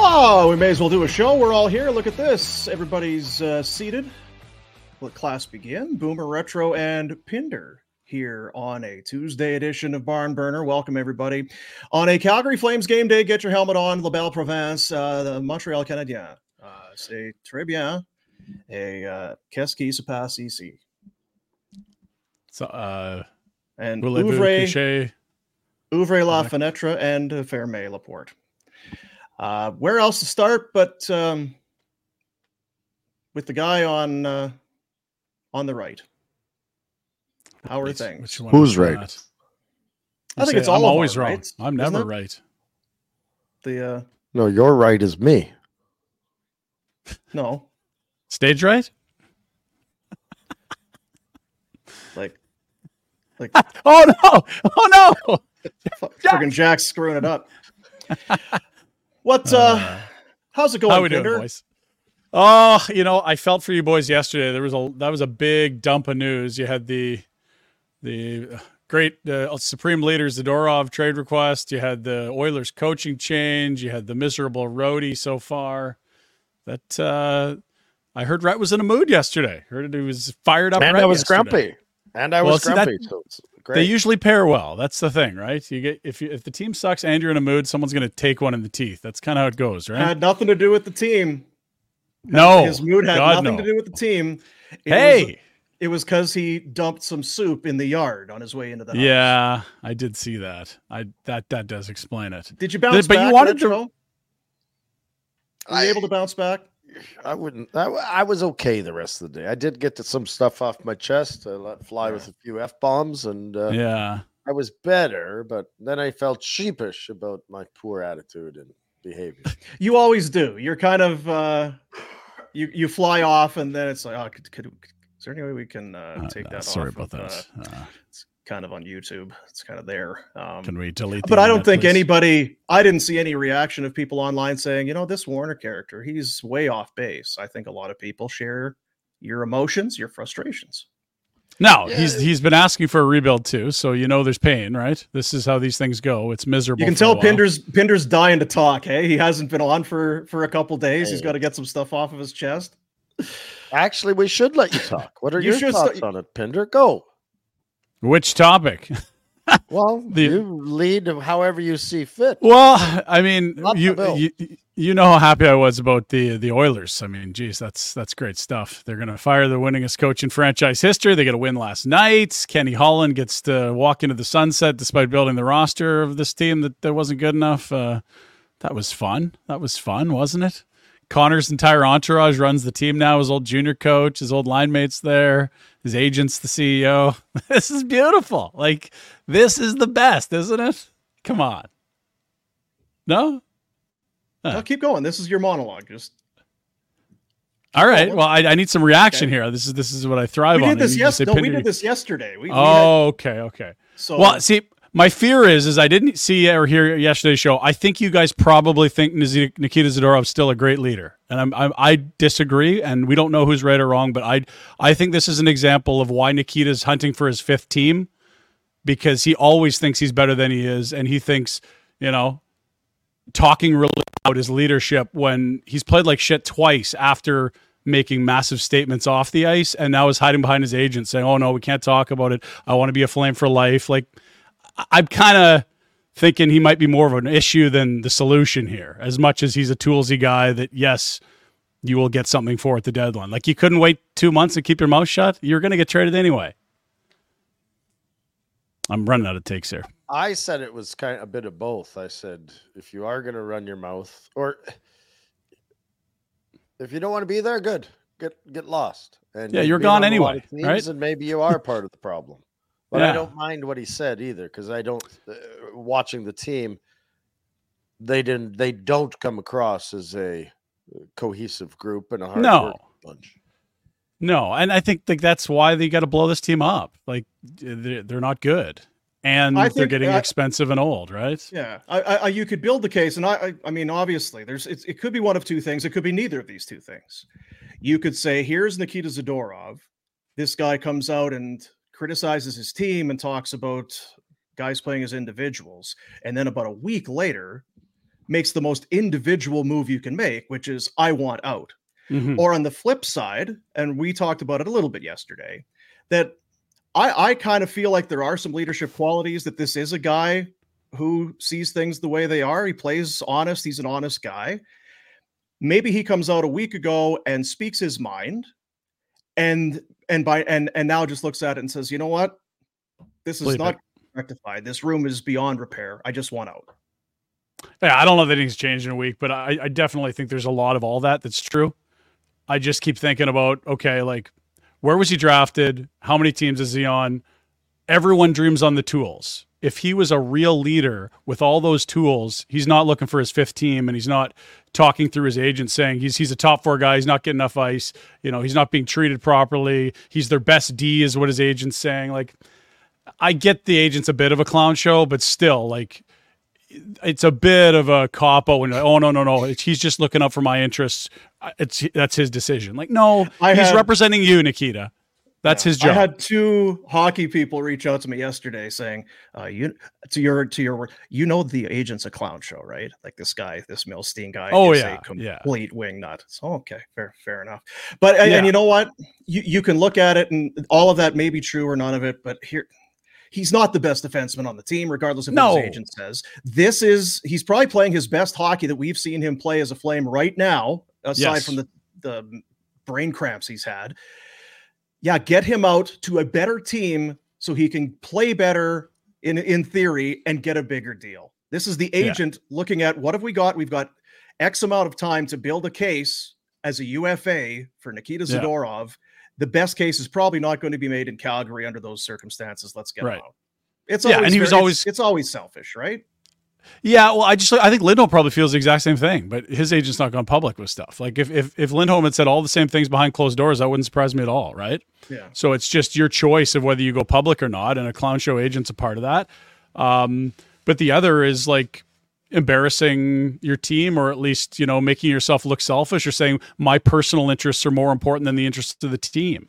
Oh, we may as well do a show. We're all here. Look at this. Everybody's uh, seated. Let class begin. Boomer Retro and Pinder here on a Tuesday edition of Barn Burner. Welcome everybody on a Calgary Flames game day. Get your helmet on. La Belle Province, uh, the Montreal Canadien. Uh, c'est très bien. Et uh, qu'est-ce qui se passe ici? So, uh, And ouvrez, ouvrez la fenêtre and fermez la porte. Uh, where else to start but um, with the guy on uh, on the right? How are Which- things? Who's right? that? I think it's all I'm always our wrong. rights, I'm never right. The uh, No, your right is me. no, Stage right? like like Oh no! Oh no! fu- friggin' Jack's screwing it up. What? uh How's it going, How we doing, Pinder? boys? Oh, you know, I felt for you boys yesterday. There was a that was a big dump of news. You had the the great uh, supreme leader Zadorov trade request. You had the Oilers coaching change. You had the miserable roadie so far. That uh, I heard Rhett was in a mood yesterday. Heard he was fired up. And Rhett I was yesterday. grumpy. And I Well, was see, that- grumpy. so it's great. They usually pair well. That's the thing, right? You get if you, if the team sucks and you're in a mood, someone's going to take one in the teeth. That's kind of how it goes, right? Had nothing to do with the team. no, His mood had God, nothing no. to do with the team. It hey, was, it was because he dumped some soup in the yard on his way into the house. yeah, I did see that. I that that does explain it. Did you bounce But you back? wanted to-? Were you able to bounce back? I wouldn't. I, I was okay the rest of the day. I did get to some stuff off my chest. I let fly with a few f bombs, and uh, Yeah, I was better. But then I felt sheepish about my poor attitude and behavior. You always do. You're kind of uh you you fly off and then it's like, oh, could, could is there any way we can uh, Uh, take uh, that sorry off about of, that. It's kind of on YouTube. It's kind of there. Um, can we delete? the but I don't think please? anybody. I didn't see any reaction of people online saying, you know, this Warrener character, he's way off base. I think a lot of people share your emotions, your frustrations. No, he's he's been asking for a rebuild too, so you know there's pain, right? This is how these things go. It's miserable. You can tell while. Pinder's Pinder's dying to talk. Hey, he hasn't been on for for a couple days. He's got to get some stuff off of his chest. Actually, we should let you talk. What are You your thoughts sta- on it, Pinder? Go. Which topic? well, the, you lead however you see fit. Well, I mean, you, you you know how happy I was about the the Oilers. I mean, geez, that's that's great stuff. They're going to fire the winningest coach in franchise history. They get a win last night. Kenny Holland gets to walk into the sunset despite building the roster of this team that, that wasn't good enough. Uh, that was fun. That was fun, wasn't it? Connor's entire entourage runs the team now. His old junior coach, his old line mates there, his agent's the CEO. This is beautiful. Like this is the best, isn't it? Come on. No? Huh. No, keep going. This is your monologue. Just all right. Well, I, I need some reaction okay. here. This is this is what I thrive we on. Did this yes, no, we did this yesterday. We, oh, we had, okay, okay. So well, see, my fear is is I didn't see or hear yesterday's show. I think you guys probably think Nikita Zadorov still a great leader, and I'm, I'm, i disagree. And we don't know who's right or wrong, but I I think this is an example of why Nikita's hunting for his fifth team because he always thinks he's better than he is, and he thinks you know talking really about his leadership when he's played like shit twice after making massive statements off the ice, and now is hiding behind his agent saying, "Oh no, we can't talk about it. I want to be a flame for life." Like I'm kind of thinking he might be more of an issue than the solution here, as much as he's a toolsy guy that, yes, you will get something for at the deadline. Like you couldn't wait two months and keep your mouth shut. You're going to get traded anyway. I'm running out of takes here. I said it was kind of a bit of both. I said if you are going to run your mouth, or if you don't want to be there, good, get get lost. And yeah, you're gone anyway, right? And maybe you are part of the problem. But yeah. I don't mind what he said either because I don't. Uh, watching the team, they didn't. They don't come across as a cohesive group and a hard no. bunch. No, and I think like that's why they got to blow this team up. Like they're, they're not good, and think, they're getting uh, expensive and old, right? Yeah, I, I, you could build the case, and I, I, I mean, obviously, there's it could be one of two things. It could be neither of these two things. You could say, here's Nikita Zadorov. This guy comes out and criticizes his team and talks about guys playing as individuals. And then about a week later, makes the most individual move you can make, which is, I want out. Mm-hmm. Or on the flip side, and we talked about it a little bit yesterday, that I, I kind of feel like there are some leadership qualities that this is a guy who sees things the way they are. He plays honest, he's an honest guy. Maybe he comes out a week ago and speaks his mind and and by and and now just looks at it and says, you know what, this is not it. rectified. This room is beyond repair. I just want out. Yeah, I don't know that anything's changed in a week, but I, I definitely think there's a lot of all that that's true. I just keep thinking about okay, like where was he drafted? How many teams is he on? Everyone dreams on the tools if he was a real leader with all those tools, he's not looking for his fifth team and he's not talking through his agent saying he's he's a top four guy, he's not getting enough ice, you know, he's not being treated properly. He's their best D is what his agent's saying. Like I get the agent's a bit of a clown show, but still like it's a bit of a cop out like, oh no no no. He's just looking up for my interests. It's that's his decision. Like no I he's had, representing you nikita that's yeah. his job. I had two hockey people reach out to me yesterday saying, uh, "You to your to your you know the agent's a clown show, right? Like this guy, this Milstein guy. Oh yeah, complete yeah. wing nut. So okay, fair fair enough. But yeah. and you know what? You you can look at it, and all of that may be true or none of it. But here, he's not the best defenseman on the team, regardless of no. what his agent says. This is he's probably playing his best hockey that we've seen him play as a flame right now, aside yes. from the the brain cramps he's had yeah, get him out to a better team so he can play better in in theory and get a bigger deal. This is the agent yeah. looking at what have we got? We've got X amount of time to build a case as a UFA for Nikita Zadorov. Yeah. The best case is probably not going to be made in Calgary under those circumstances. Let's get right. him out. It's yeah, and he was always it's, it's always selfish, right? Yeah, well, I just I think Lindholm probably feels the exact same thing, but his agent's not gone public with stuff. Like if if if Lindholm had said all the same things behind closed doors, that wouldn't surprise me at all, right? Yeah. So it's just your choice of whether you go public or not, and a clown show agent's a part of that. Um, but the other is like embarrassing your team or at least you know making yourself look selfish or saying my personal interests are more important than the interests of the team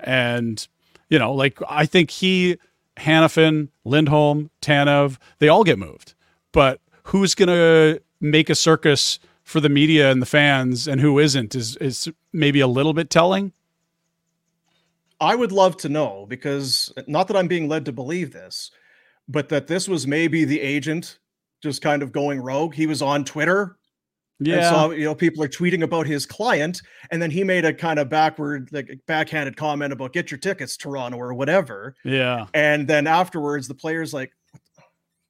and you know like i think he Hanifin, Lindholm, Tanev, they all get moved. But who's going to make a circus for the media and the fans and who isn't is, is maybe a little bit telling? I would love to know because not that I'm being led to believe this, but that this was maybe the agent just kind of going rogue. He was on Twitter. Yeah. so, you know, people are tweeting about his client, and then he made a kind of backward, like backhanded comment about get your tickets, Toronto, or whatever. Yeah. And then afterwards, the player's like, what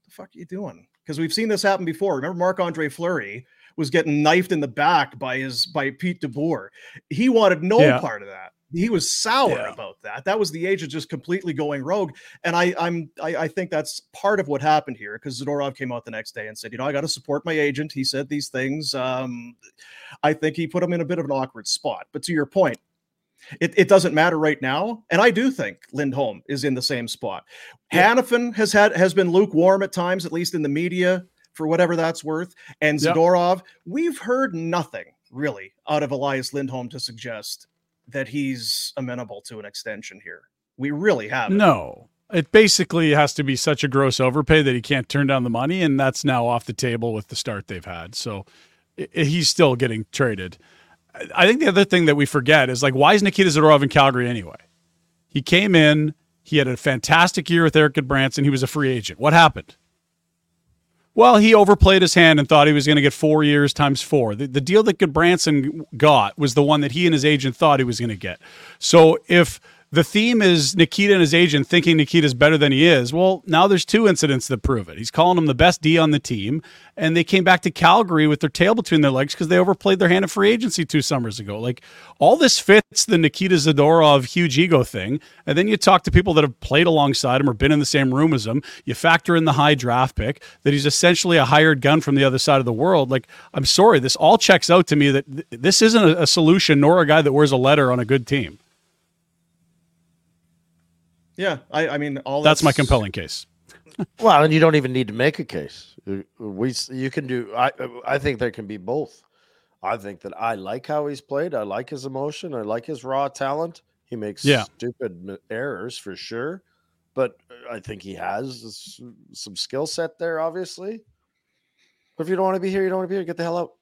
the fuck are you doing? Because we've seen this happen before. Remember Marc Andre Fleury was getting knifed in the back by his by Pete DeBoer. He wanted no yeah. part of that he was sour yeah. about that. That was the agent just completely going rogue. And I, I'm, I, I think that's part of what happened here because Zadorov came out the next day and said, you know, I got to support my agent. He said these things. Um, I think he put him in a bit of an awkward spot. But to your point, it, it doesn't matter right now. And I do think Lindholm is in the same spot. Yeah. Hanifin has had has been lukewarm at times, at least in the media, for whatever that's worth. And Zadorov, we've heard nothing really out of Elias Lindholm to suggest that he's amenable to an extension here. We really have no. It basically has to be such a gross overpay that he can't turn down the money, and that's now off the table with the start they've had. So he's still getting traded. I think the other thing that we forget is like, why is Nikita Zadorov in Calgary anyway? He came in, he had a fantastic year with Erik Gudbranson. He was a free agent. What happened? Well, he overplayed his hand and thought he was going to get four years times four. The, the deal that Gudbranson got was the one that he and his agent thought he was going to get. So if the theme is Nikita and his agent thinking Nikita's better than he is. Well, now there's two incidents that prove it. He's calling him the best D on the team, and they came back to Calgary with their tail between their legs because they overplayed their hand in free agency two summers ago. Like all this fits the Nikita Zadorov huge ego thing, and then you talk to people that have played alongside him or been in the same room as him. You factor in the high draft pick that he's essentially a hired gun from the other side of the world. Like I'm sorry, this all checks out to me that th- this isn't a, a solution nor a guy that wears a letter on a good team. Yeah, I, I mean, all that's, that's my compelling case. well, and you don't even need to make a case. Uh, we you can do. I I think there can be both. I think that I like how he's played. I like his emotion. I like his raw talent. He makes yeah. stupid errors for sure, but I think he has some skill set there. Obviously, but if you don't want to be here, you don't want to be here. Get the hell out.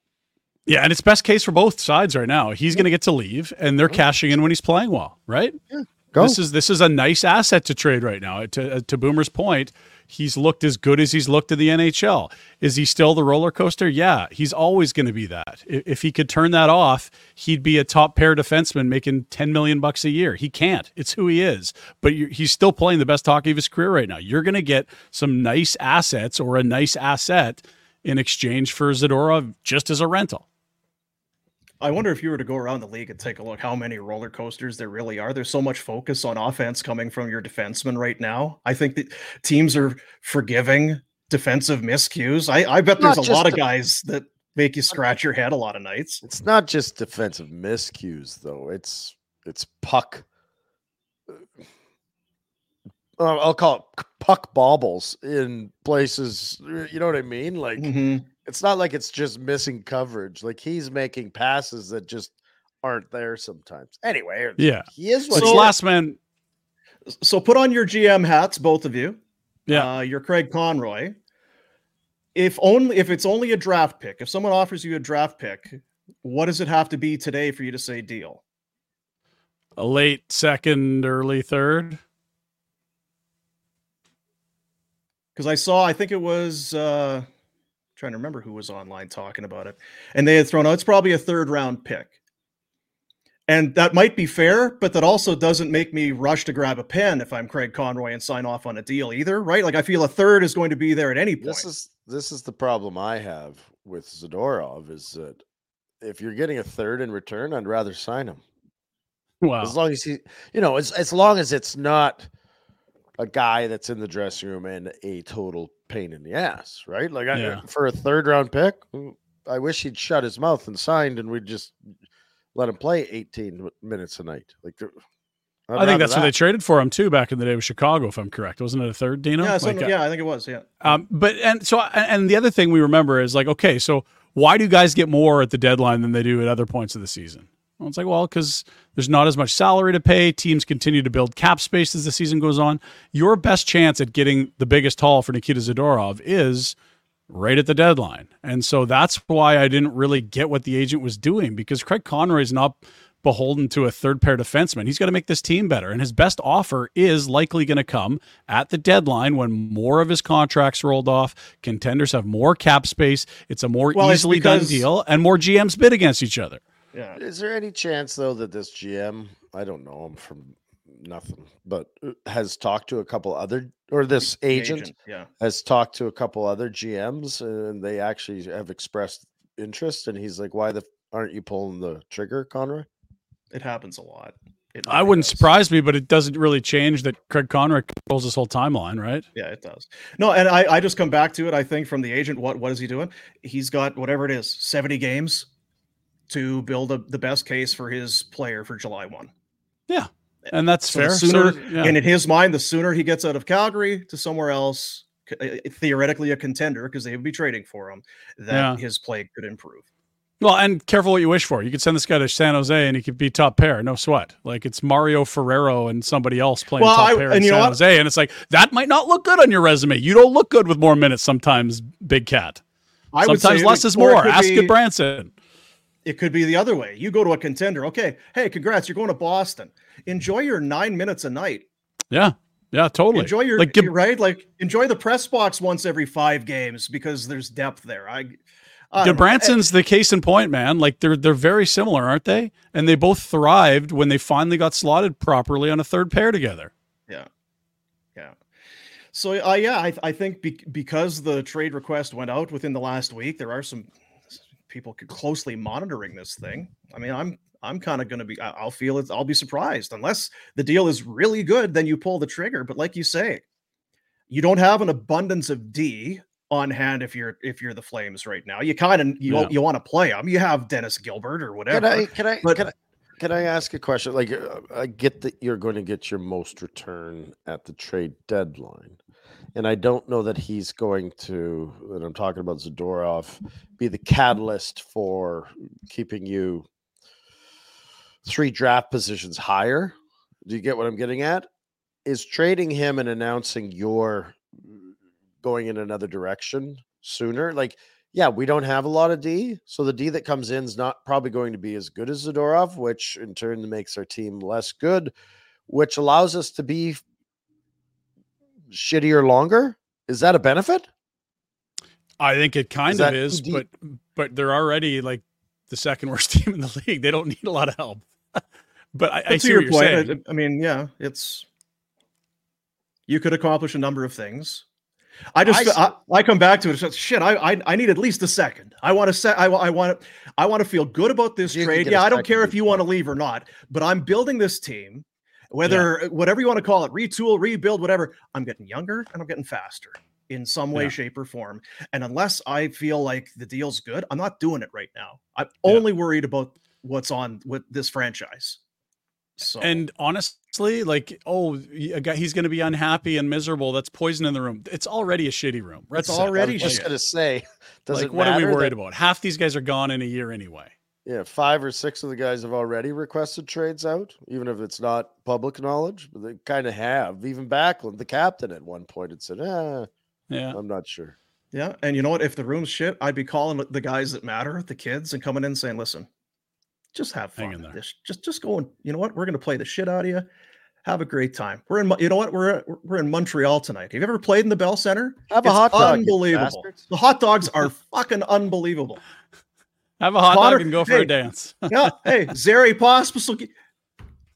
Yeah, and it's best case for both sides right now. He's yeah. going to get to leave, and they're cashing in when he's playing well, right? Yeah. Go. This is this is a nice asset to trade right now. To uh, to Boomer's point, he's looked as good as he's looked in the NHL. Is he still the roller coaster? Yeah, he's always going to be that. If he could turn that off, he'd be a top pair defenseman making 10 million bucks a year. He can't. It's who he is. But he's still playing the best hockey of his career right now. You're going to get some nice assets or a nice asset in exchange for Zadorov just as a rental. I wonder if you were to go around the league and take a look how many roller coasters there really are. There's so much focus on offense coming from your defenseman right now. I think that teams are forgiving defensive miscues. I, I bet there's a lot of guys that make you scratch your head a lot of nights. It's not just defensive miscues though. It's it's puck. Uh, I'll call it puck baubles in places. You know what I mean? Like mm-hmm it's not like it's just missing coverage. Like he's making passes that just aren't there sometimes. Anyway, yeah, he is. What so, last man. So put on your GM hats, both of you. Yeah, uh, you're Craig Conroy. If only if it's only a draft pick, if someone offers you a draft pick, what does it have to be today for you to say deal? A late second, early third. Because I saw, I think it was. uh trying to remember who was online talking about it. And they had thrown out it's probably a third round pick. And that might be fair, but that also doesn't make me rush to grab a pen if I'm Craig Conroy and sign off on a deal either, right? Like I feel a third is going to be there at any point. This is this is the problem I have with Zadorov is that if you're getting a third in return, I'd rather sign him. Wow. As long as he, you know, as as long as it's not a guy that's in the dressing room and a total pain in the ass, right? Like yeah. For a third round pick, mm, I wish he'd shut his mouth and signed, and we'd just let him play 18 minutes a night. Like, I'd i think that's that. what they traded for him too back in the day with Chicago, if I'm correct. Wasn't it a third, Dino? Yeah, like, uh, yeah, I think it was. Yeah. Um, but and so and the other thing we remember is like, okay, so why do guys get more at the deadline than they do at other points of the season? Well, it's like, well, because there's not as much salary to pay. Teams continue to build cap space as the season goes on. Your best chance at getting the biggest haul for Nikita Zadorov is right at the deadline. And so that's why I didn't really get what the agent was doing because Craig Conroy is not beholden to a third pair defenseman. He's got to make this team better. And his best offer is likely going to come at the deadline when more of his contracts rolled off. Contenders have more cap space. It's a more well, easily because, done deal, and more GMs bid against each other. Yeah. Is there any chance though that this GM, I don't know him from nothing, but uh, has talked to a couple other or this agent, agent, yeah. has talked to a couple other GMs and they actually have expressed interest and he's like why the aren't you pulling the trigger Conroy? It happens a lot. Really I wouldn't does. surprise me but it doesn't really change that Craig Conroy controls this whole timeline right? Yeah it does. No and I, I just come back to it I think from the agent what what is he doing? He's got whatever it is 70 games to build a, the best case for his player for July 1 yeah and that's so fair. Sooner, so, yeah. and in his mind, the sooner he gets out of Calgary to somewhere else, uh, uh, theoretically a contender, because they would be trading for him, that yeah. his play could improve. Well, and careful what you wish for. You could send this guy to San Jose and he could be top pair, no sweat. Like it's Mario Ferraro and somebody else playing well, top I, pair in San Jose, and it's like that might not look good on your resume. You don't look good with more minutes sometimes, Big Cat. I sometimes less is more. Ask be, Branson. It could be the other way. You go to a contender. Okay, hey, congrats, you're going to Boston enjoy your nine minutes a night. Yeah. Yeah, totally. Enjoy your like, give, right, like enjoy the press box once every five games because there's depth there. I, I Branson's the case in point, man. Like they're they're very similar, aren't they? And they both thrived when they finally got slotted properly on a third pair together. Yeah, yeah. So, uh, yeah, I, I think be- because the trade request went out within the last week, there are some people closely monitoring this thing. I mean, I'm I'm kind of going to be, I'll feel it, I'll be surprised. Unless the deal is really good, then you pull the trigger. But like you say, you don't have an abundance of D on hand if you're if you're the Flames right now. You kind of you yeah. you want to play them. You have Dennis Gilbert or whatever. Can I can I but, can I, can I ask a question? Like uh, I get that you're going to get your most return at the trade deadline. And I don't know that he's going to, and I'm talking about Zadorov, be the catalyst for keeping you three draft positions higher. Do you get what I'm getting at? Is trading him and announcing you're going in another direction sooner? Like, yeah, we don't have a lot of D. So the D that comes in is not probably going to be as good as Zadorov, which in turn makes our team less good, which allows us to be shittier longer. Is that a benefit? I think it kind is of is, but but they're already like the second worst team in the league. They don't need a lot of help. but I, I see your point. I, I mean, yeah, it's you could accomplish a number of things. I just I, I, come back to it. It's shit. I, I I need at least a second. I want to set. I, I want to. I want to feel good about this you trade. Yeah, I don't care if you want to leave or not. But I'm building this team, whether yeah. whatever you want to call it, retool, rebuild, whatever. I'm getting younger and I'm getting faster in some way, yeah. shape, or form. And unless I feel like the deal's good, I'm not doing it right now. I'm yeah. only worried about what's on with this franchise. So. And honestly, like, oh, he's going to be unhappy and miserable. That's poison in the room. It's already a shitty room. It's already. I was just going to say, does like, what are we worried that... about? Half these guys are gone in a year anyway. Yeah, five or six of the guys have already requested trades out, even if it's not public knowledge. But they kind of have. Even Backlund, the captain, at one point had said, "Ah, yeah, I'm not sure." Yeah, and you know what? If the room's shit, I'd be calling the guys that matter, the kids, and coming in saying, "Listen, just have fun. Just, just, just go and you know what? We're going to play the shit out of you. Have a great time. We're in, you know what? We're we're in Montreal tonight. Have you ever played in the Bell Center? Have it's a hot dog. Unbelievable. The hot dogs are fucking unbelievable. Have a hot Connor, dog and go for hey, a dance. yeah. Hey, Zary Pospisil,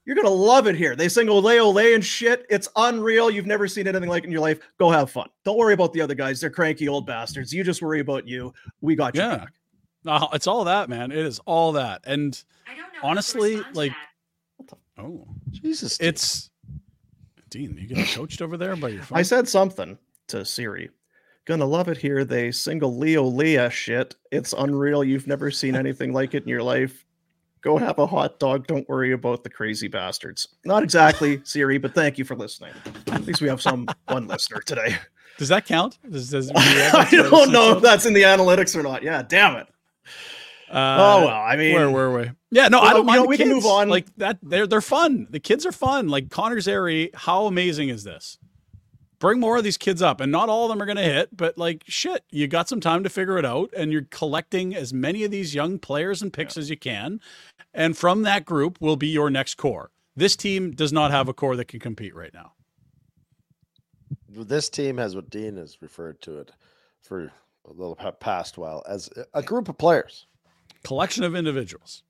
you're gonna love it here. They sing ole ole and shit. It's unreal. You've never seen anything like it in your life. Go have fun. Don't worry about the other guys. They're cranky old bastards. You just worry about you. We got you yeah. back. Uh, it's all that, man. It is all that. And honestly, like, oh, Jesus, it's Dean. You getting coached over there by your phone? I said something to Siri. Gonna love it here. They single Leo Leah shit. It's unreal. You've never seen anything like it in your life. Go have a hot dog. Don't worry about the crazy bastards. Not exactly Siri, but thank you for listening. At least we have some one listener today. Does that count? Does, does I don't know if that's in the analytics or not. Yeah, damn it. Uh, oh well, I mean, where were we? Yeah, no, well, I don't mind. Know, we kids. can move on. Like that, they're they're fun. The kids are fun. Like Connor Zary, how amazing is this? Bring more of these kids up, and not all of them are going to hit, but like shit, you got some time to figure it out, and you're collecting as many of these young players and picks yeah. as you can, And from that group will be your next core. This team does not have a core that can compete right now. This team has what Dean has referred to it for a little past while as a group of players, collection of individuals.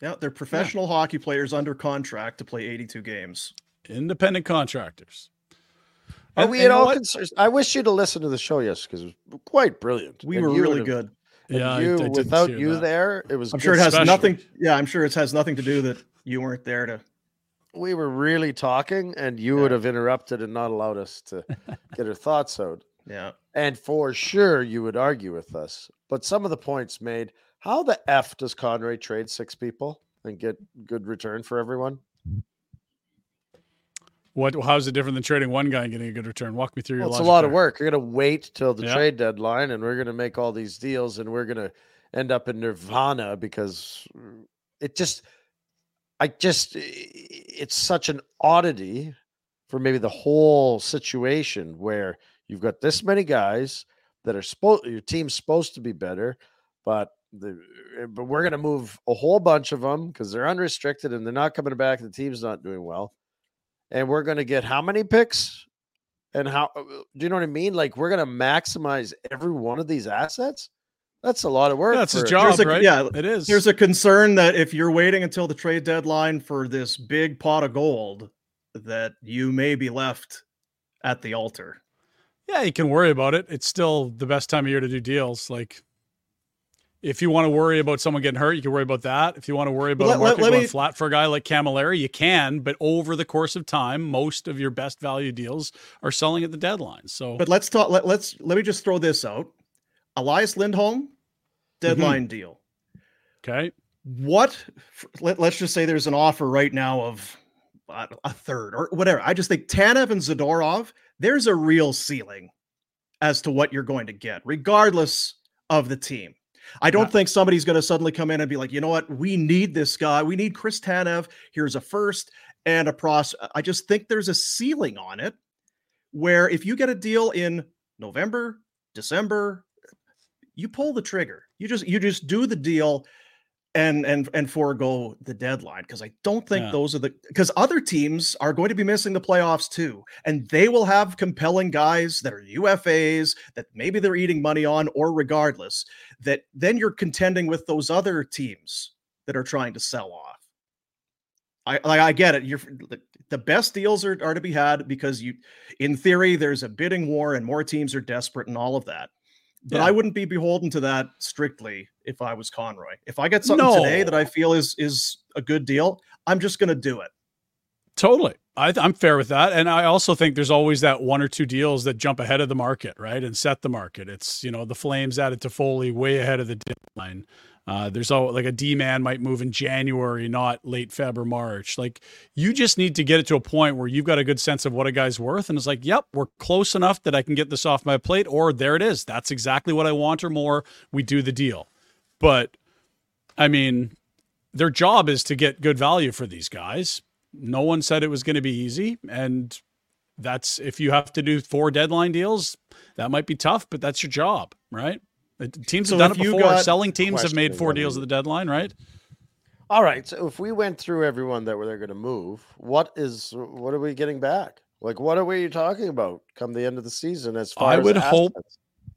Yeah, they're professional yeah. hockey players under contract to play 82 games. Independent contractors. Are and, we at all concerned? I wish you to listen to the show, yes, because it was quite brilliant. We and were really good. Yeah, you, I, I without you that. there, it was. I'm sure it has special. nothing. Yeah, I'm sure it has nothing to do that you weren't there to. We were really talking, and you yeah. would have interrupted and not allowed us to get our thoughts out. Yeah, and for sure you would argue with us. But some of the points made. How the f does Conroy trade six people and get good return for everyone? What? How's it different than trading one guy and getting a good return? Walk me through well, your. It's a lot there. of work. You're gonna wait till the yeah. trade deadline, and we're gonna make all these deals, and we're gonna end up in nirvana because it just, I just, it's such an oddity for maybe the whole situation where you've got this many guys that are supposed, your team's supposed to be better, but the, eh, but we're gonna move a whole bunch of them because they're unrestricted and they're not coming back. The team's not doing well and we're going to get how many picks and how uh, do you know what I mean? Like we're going to maximize every one of these assets. That's a lot of work. That's yeah, a job, a, right? Yeah, it is. There's a concern that if you're waiting until the trade deadline for this big pot of gold, that you may be left at the altar. Yeah, you can worry about it. It's still the best time of year to do deals. Like if you want to worry about someone getting hurt, you can worry about that. If you want to worry about let, a market let, let going me, flat for a guy like Camilleri, you can. But over the course of time, most of your best value deals are selling at the deadline. So, but let's talk. Let, let's let me just throw this out: Elias Lindholm, deadline mm-hmm. deal. Okay. What? Let, let's just say there's an offer right now of a third or whatever. I just think Tanev and Zadorov. There's a real ceiling as to what you're going to get, regardless of the team. I don't yeah. think somebody's going to suddenly come in and be like, you know what, we need this guy. We need Chris Tanev. Here's a first and a pros. I just think there's a ceiling on it where if you get a deal in November, December, you pull the trigger. You just you just do the deal and and and forego the deadline because I don't think yeah. those are the because other teams are going to be missing the playoffs too, and they will have compelling guys that are UFAs that maybe they're eating money on or regardless that then you're contending with those other teams that are trying to sell off. I like I get it. You're the best deals are, are to be had because you in theory there's a bidding war and more teams are desperate and all of that. But yeah. I wouldn't be beholden to that strictly if I was Conroy. If I get something no. today that I feel is is a good deal, I'm just going to do it. Totally. I, am fair with that. And I also think there's always that one or two deals that jump ahead of the market, right? And set the market. It's, you know, the Flames added Toffoli way ahead of the deadline. Uh, there's all like a D man might move in January, not late Feb or March. Like you just need to get it to a point where you've got a good sense of what a guy's worth. And it's like, yep, we're close enough that I can get this off my plate, or there it is. That's exactly what I want or more. We do the deal. But I mean, their job is to get good value for these guys. No one said it was going to be easy. And that's if you have to do four deadline deals, that might be tough, but that's your job, right? Teams so have done it before. Selling teams have made four deals at the deadline, right? All right. So if we went through everyone that were they're going to move, what is what are we getting back? Like what are we talking about come the end of the season? As far I as would hope,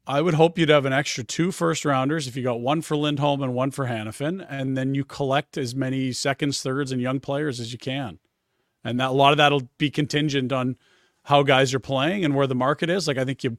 I would hope you'd have an extra two first rounders if you got one for Lindholm and one for Hanifin, and then you collect as many seconds, thirds, and young players as you can. And that a lot of that'll be contingent on how guys are playing and where the market is. Like I think you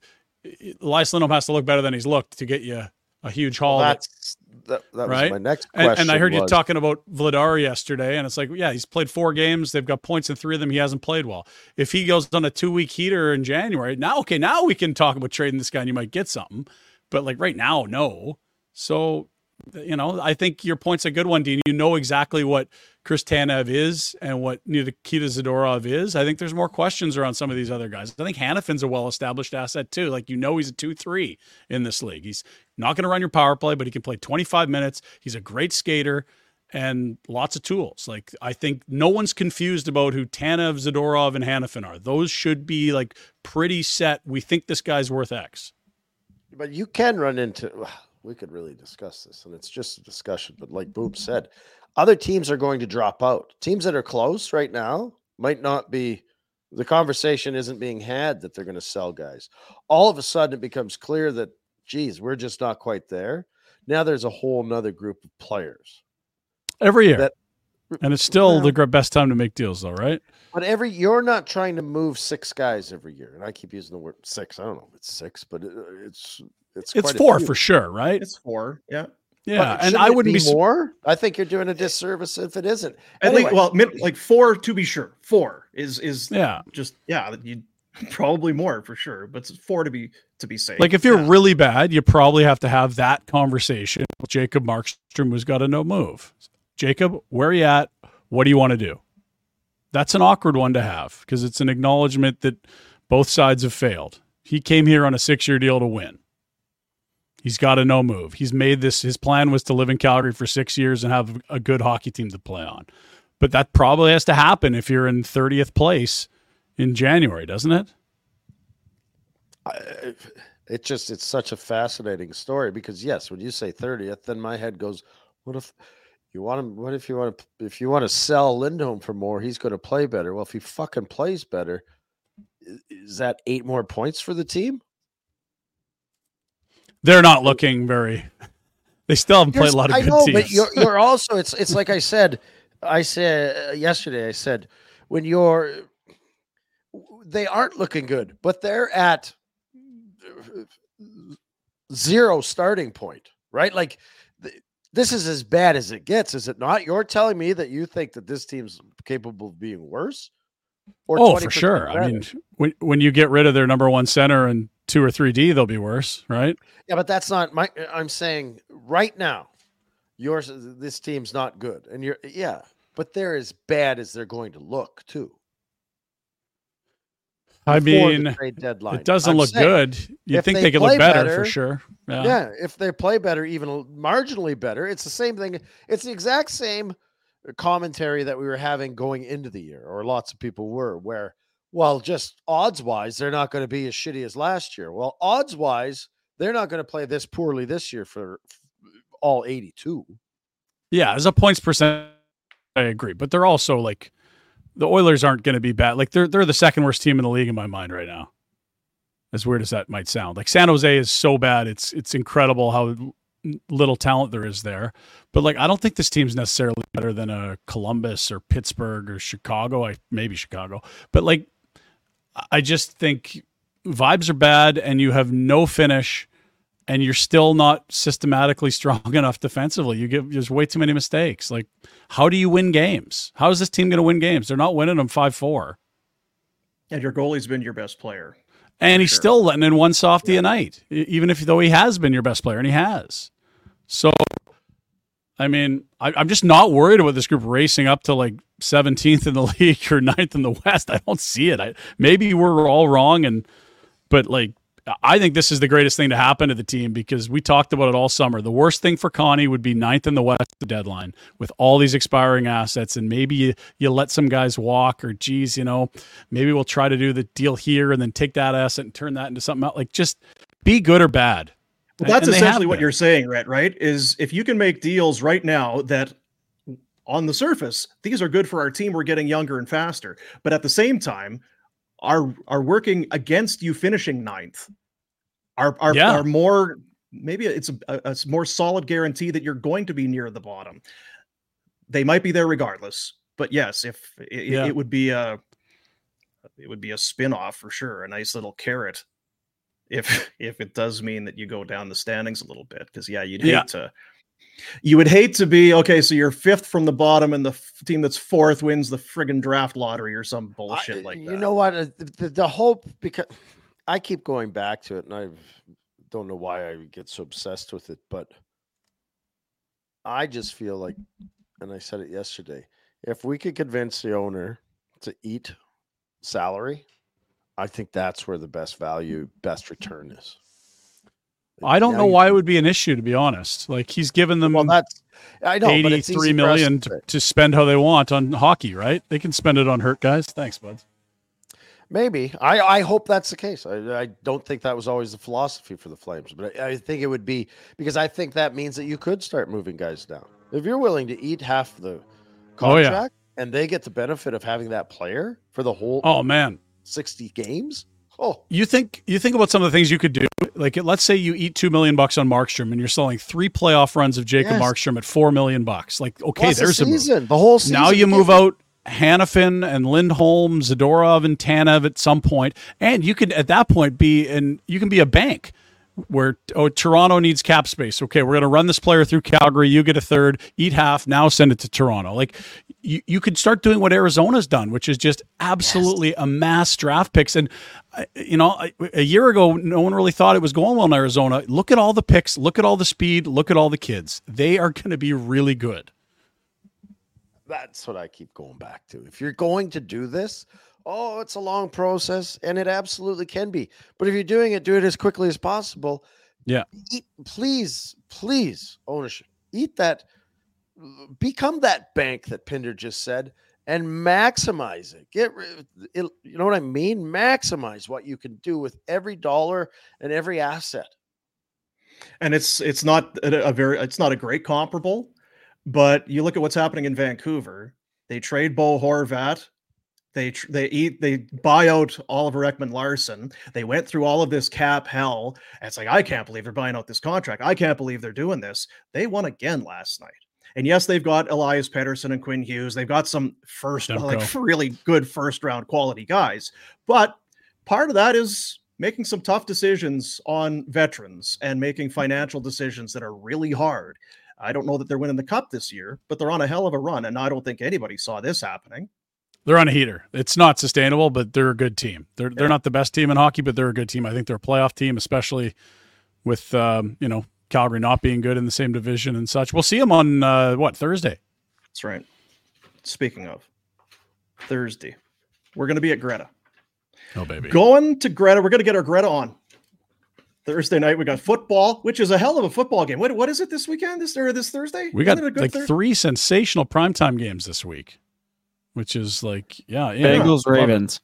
Elias Lindholm has to look better than he's looked to get you a huge haul. Well, that's that, that right? my next question. And, and I heard was, you talking about Vladar yesterday, and it's like, yeah, he's played four games. They've got points in three of them. He hasn't played well. If he goes on a two week heater in January, now okay, now we can talk about trading this guy, and you might get something. But like right now, no. So you know, I think your point's a good one, Dean. You know exactly what Chris Tanev is and what Nikita Zadorov is. I think there's more questions around some of these other guys. I think Hanifin's a well-established asset too. Like you know, he's a two-three in this league. He's not going to run your power play, but he can play 25 minutes. He's a great skater and lots of tools. Like I think no one's confused about who Tanev, Zadorov, and Hanifin are. Those should be like pretty set. We think this guy's worth X. But you can run into we could really discuss this, and it's just a discussion. But like Boom mm-hmm. said, other teams are going to drop out. Teams that are close right now might not be. The conversation isn't being had that they're going to sell guys. All of a sudden, it becomes clear that, geez, we're just not quite there. Now there's a whole nother group of players every year, that, and it's still the best time to make deals, though, right? But every you're not trying to move six guys every year, and I keep using the word six. I don't know if it's six, but it, it's it's it's four for sure, right? It's four, yeah. Yeah, and I wouldn't be, be more. I think you're doing a disservice if it isn't. At anyway. least, well, like four to be sure. Four is is yeah, just yeah. You probably more for sure, but four to be to be safe. Like if you're yeah. really bad, you probably have to have that conversation with Jacob Markstrom, who's got a no move. Jacob, where are you at? What do you want to do? That's an awkward one to have because it's an acknowledgement that both sides have failed. He came here on a six year deal to win. He's got a no move. He's made this. His plan was to live in Calgary for six years and have a good hockey team to play on. But that probably has to happen if you're in 30th place in January, doesn't it? I, it just it's such a fascinating story because yes, when you say 30th, then my head goes, what if you want him? What if you want to if you want to sell Lindholm for more? He's going to play better. Well, if he fucking plays better, is that eight more points for the team? They're not looking very. They still haven't played a lot of I good know, teams. but you're, you're also it's it's like I said. I said uh, yesterday. I said when you're they aren't looking good, but they're at zero starting point, right? Like th- this is as bad as it gets, is it not? You're telling me that you think that this team's capable of being worse? oh, for sure. Better? I mean, when when you get rid of their number one center and two or three D, they'll be worse, right? Yeah, but that's not my. I'm saying right now, yours. This team's not good, and you're yeah, but they're as bad as they're going to look too. I mean, it doesn't I'm look good. You think they, they could look better, better, for sure. Yeah. yeah, if they play better, even marginally better, it's the same thing. It's the exact same commentary that we were having going into the year, or lots of people were, where well, just odds wise, they're not going to be as shitty as last year. Well, odds wise, they're not going to play this poorly this year for all 82. Yeah, as a points percent, I agree. But they're also like the Oilers aren't going to be bad. Like they're they're the second worst team in the league in my mind right now. As weird as that might sound, like San Jose is so bad, it's it's incredible how little talent there is there. But like, I don't think this team's necessarily better than a Columbus or Pittsburgh or Chicago. I maybe Chicago, but like I just think vibes are bad and you have no finish and you're still not systematically strong enough defensively. You give there's way too many mistakes. Like, how do you win games? How is this team going to win games? They're not winning them five four. And your goalie's been your best player, and he's sure. still letting in one softy yeah. a night, even if though he has been your best player, and he has. So, I mean, I, am just not worried about this group racing up to like 17th in the league or 9th in the West. I don't see it. I, maybe we're all wrong. And, but like, I think this is the greatest thing to happen to the team because we talked about it all summer. The worst thing for Connie would be ninth in the West the deadline with all these expiring assets, and maybe you, you let some guys walk, or geez, you know, maybe we'll try to do the deal here and then take that asset and turn that into something else. Like just be good or bad. Well, that's essentially what you're saying, Rhett, right? Is if you can make deals right now that on the surface, these are good for our team. We're getting younger and faster. But at the same time, are are working against you finishing ninth. Are are, yeah. are more maybe it's a, a, more solid guarantee that you're going to be near the bottom. They might be there regardless. But yes, if it, yeah. it would be a it would be a spin-off for sure, a nice little carrot if if it does mean that you go down the standings a little bit because yeah you'd hate yeah. to you would hate to be okay. So you're fifth from the bottom, and the f- team that's fourth wins the friggin' draft lottery or some bullshit I, like you that. You know what? Uh, the, the hope because I keep going back to it, and I don't know why I get so obsessed with it, but I just feel like, and I said it yesterday, if we could convince the owner to eat salary, I think that's where the best value, best return is. I don't know why it would be an issue, to be honest. Like he's given them well, that's I know eighty-three million to, to, spend how they want on hockey, right? They can spend it on hurt guys. Thanks, buds. Maybe. I, I hope that's the case. I, I don't think that was always the philosophy for the Flames, but I, I think it would be because I think that means that you could start moving guys down. If you're willing to eat half the contract Oh, yeah. and they get the benefit of having that player for the whole Oh man, 60 games, oh, you think you think about some of the things you could do. Like let's say you eat two million bucks on Markstrom and you're selling three playoff runs of Jacob Yes. Markstrom at four million bucks. Like okay, plus there's a season, the whole season. Now you move out Hanifin and Lindholm, Zadorov and Tanev at some point, and you could at that point be and you can be a bank where oh Toronto needs cap space. Okay, we're going to run this player through Calgary. You get a third, eat half. Now send it to Toronto. Like you, you could start doing what Arizona's done, which is just absolutely amass draft picks. And uh, you know, a- a year ago, no one really thought it was going well in Arizona. Look at all the picks. Look at all the speed. Look at all the kids. They are going to be really good. That's what I keep going back to. If you're going to do this, oh, it's a long process, and it absolutely can be. But if you're doing it, do it as quickly as possible. Yeah. Eat, please, please, ownership. Eat that. Become that bank that Pinder just said, and maximize it. Get rid. It, you know what I mean? Maximize what you can do with every dollar and every asset. and it's it's not a, very it's not a great comparable, but you look at what's happening in Vancouver. They trade Bo Horvat. They they eat they buy out Oliver Ekman Larsson. They went through all of this cap hell. It's like I can't believe they're buying out this contract. I can't believe they're doing this. They won again last night. And yes, they've got Elias Pettersson and Quinn Hughes. They've got some first like really good first round quality guys. But part of that is making some tough decisions on veterans and making financial decisions that are really hard. I don't know that they're winning the cup this year, but they're on a hell of a run. And I don't think anybody saw this happening. They're on a heater. It's not sustainable, but they're a good team. They're they're not the best team in hockey, but they're a good team. I think they're a playoff team, especially with um, you know Calgary not being good in the same division and such. We'll see them on uh, what Thursday. That's right. Speaking of Thursday, we're going to be at Greta. Oh baby, Going to Greta. We're going to get our Greta on. Thursday night, we got football, which is a hell of a football game. What, what is it this weekend? This or this Thursday? we got Isn't it a good like Thur- three sensational primetime games this week, which is like yeah, yeah. Bengals Ravens.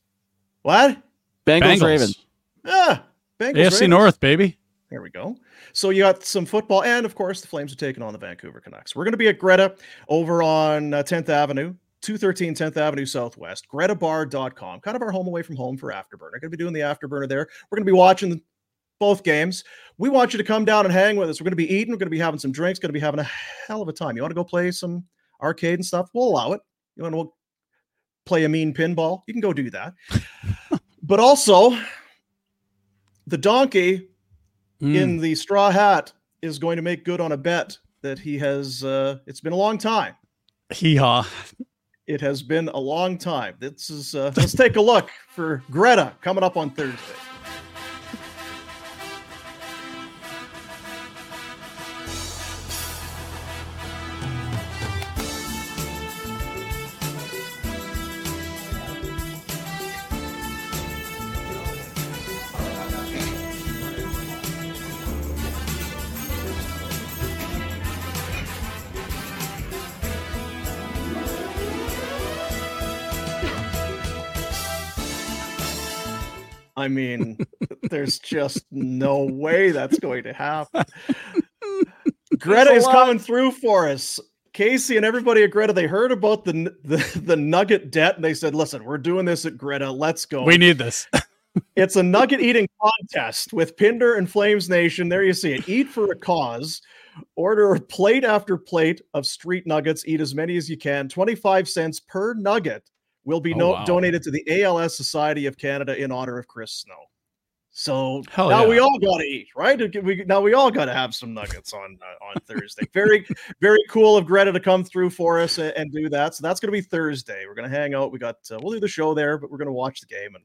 What? Bengals, Bengals. Ravens. Ah, Bengals, AFC Ravens. North, baby. There we go. So you got some football, and of course, the Flames are taking on the Vancouver Canucks. We're going to be at Greta over on uh, 10th Avenue, 213 10th Avenue Southwest, gretabar.com. Kind of our home away from home for Afterburner. Going to be doing the Afterburner there. We're going to be watching both games. We want you to come down and hang with us. We're going to be eating. We're going to be having some drinks. Going to be having a hell of a time. You want to go play some arcade and stuff? We'll allow it. You want to play a mean pinball? You can go do that. but also, the donkey Mm. in the straw hat is going to make good on a bet that he has uh it's been a long time Hee haw. it has been a long time this is uh let's take a look for greta coming up on thursday i mean there's just no way that's going to happen greta is coming through for us casey and everybody at greta they heard about the the, the nugget debt and they said listen we're doing this at greta let's go We need this. It's a nugget eating contest with Pinder and Flames Nation. There you see it. Eat for a cause. Order plate after plate of street nuggets. Eat as many as you can. 25 cents per nugget will be Oh, no- wow. donated to the ALS Society of Canada in honor of Chris Snow. So Hell now we all got to eat, right? We, now we all got to have some nuggets on uh, on Thursday. Very, very cool of Greta to come through for us and, and do that. So that's going to be Thursday. We're going to hang out. We got uh, we'll do the show there, but we're going to watch the game and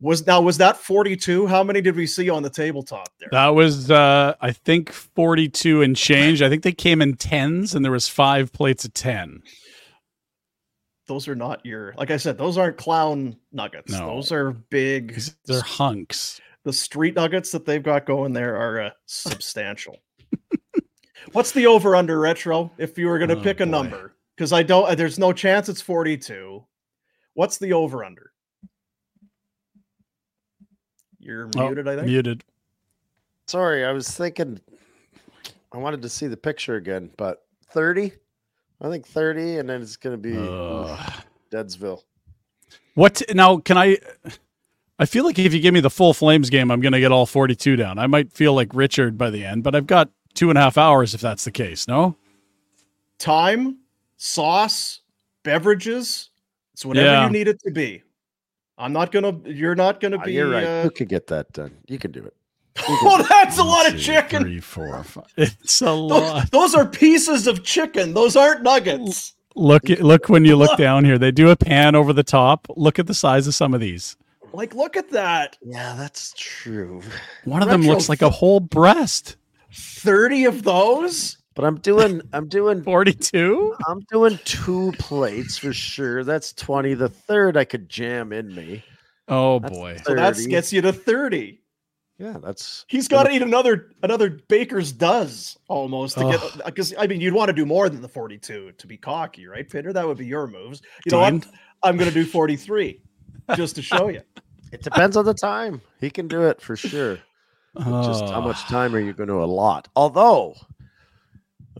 was now was that 42? How many did we see on the tabletop there? That was uh I think 42 and change. I think they came in tens and there was five plates of 10. Those are not your like I said, those aren't clown nuggets. No. Those are big They're hunks. the street nuggets that they've got going there are uh, substantial. What's the over under retro if you were going to Oh, pick a boy. number? Because I don't, uh, there's no chance it's 42. What's the over under? You're oh, muted, I think. Muted. Sorry, I was thinking I wanted to see the picture again, but 30? I think 30, and then it's going to be uh, Deadsville. What now? Can I? I feel like if you give me the full Flames game, I'm going to get all 42 down. I might feel like Richard by the end, but I've got two and a half hours if that's the case. No time, sauce, beverages. It's whatever yeah. you need it to be. I'm not gonna. You're not gonna ah, be. you're right. Uh, you could get that done. You can do it. Oh, that's a lot of chicken. Three, four, five. It's a lot. Those, those are pieces of chicken. Those aren't nuggets. Look, look when you look down here. They do a pan over the top. Look at the size of some of these. Like, look at that. Yeah, that's true. One of Retro them looks like a whole breast. 30 of those? But I'm doing I'm doing 42? I'm doing two plates for sure. That's 20. The third I could jam in me. Oh that's boy. 30. So that gets you to 30. Yeah, that's he's got to eat another another baker's does almost to oh. get because I mean you'd want to do more than the 42 to be cocky, right, Peter? That would be your moves. You know what? I'm gonna do 43 just to show you. It depends on the time. He can do it for sure. Just how much time are you going to allot? Although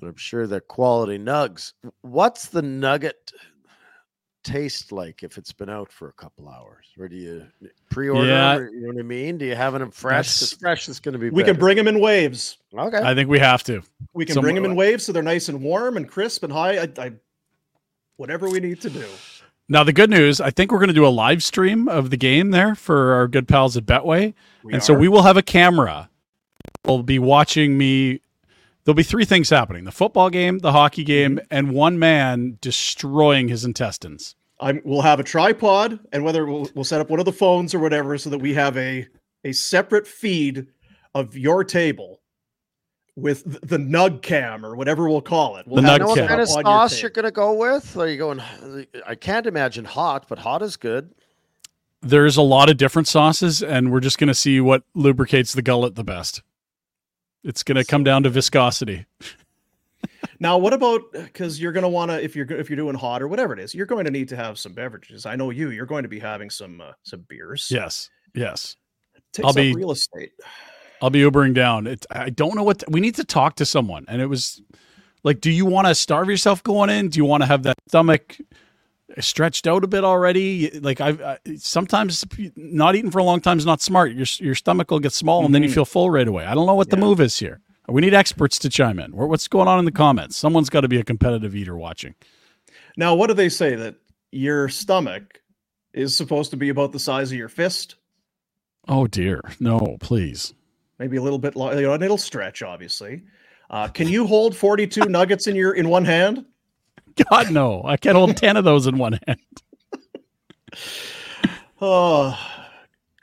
but I'm sure they're quality nugs. What's the nugget taste like if it's been out for a couple hours? Or do you pre-order? Yeah. Them, you know what I mean? Do you have them fresh? Because fresh is going to be. We better. can bring them in waves. Okay. I think we have to. We can Some, bring them in waves so they're nice and warm and crisp and high. I, I, whatever we need to do. Now the good news, I think we're going to do a live stream of the game there for our good pals at Betway, we and are. so we will have a camera. We'll be watching me there'll be three things happening the football game, the hockey game, mm-hmm. and one man destroying his intestines. I'm, we'll have a tripod, and whether we'll, we'll set up one of the phones or whatever, so that we have a a separate feed of your table with the nug cam or whatever we'll call it. We'll the nug what kind of sauce you're going to go with? Are you going? I can't imagine hot, but hot is good. There's a lot of different sauces, and we're just going to see what lubricates the gullet the best. It's going to come down to viscosity. now, what about because you're going to want to if you're if you're doing hot or whatever it is, you're going to need to have some beverages. I know you. You're going to be having some uh, some beers. Yes. Yes. Takes I'll be real estate. I'll be Ubering down. It, I don't know what to, we need to talk to someone, and it was like, do you want to starve yourself going in? Do you want to have that stomach stretched out a bit already. Like I've I, sometimes not eating for a long time is not smart. Your your stomach will get small and then you mm-hmm. feel full right away. I don't know what yeah. the move is here. We need experts to chime in. What's going on in the comments? Someone's got to be a competitive eater watching. Now, what do they say that your stomach is supposed to be about the size of your fist? Oh dear, no, please. Maybe a little bit. You know, it'll stretch, obviously. Uh, can you hold forty-two nuggets in your in one hand? God, no. I can't hold 10 of those in one hand. oh,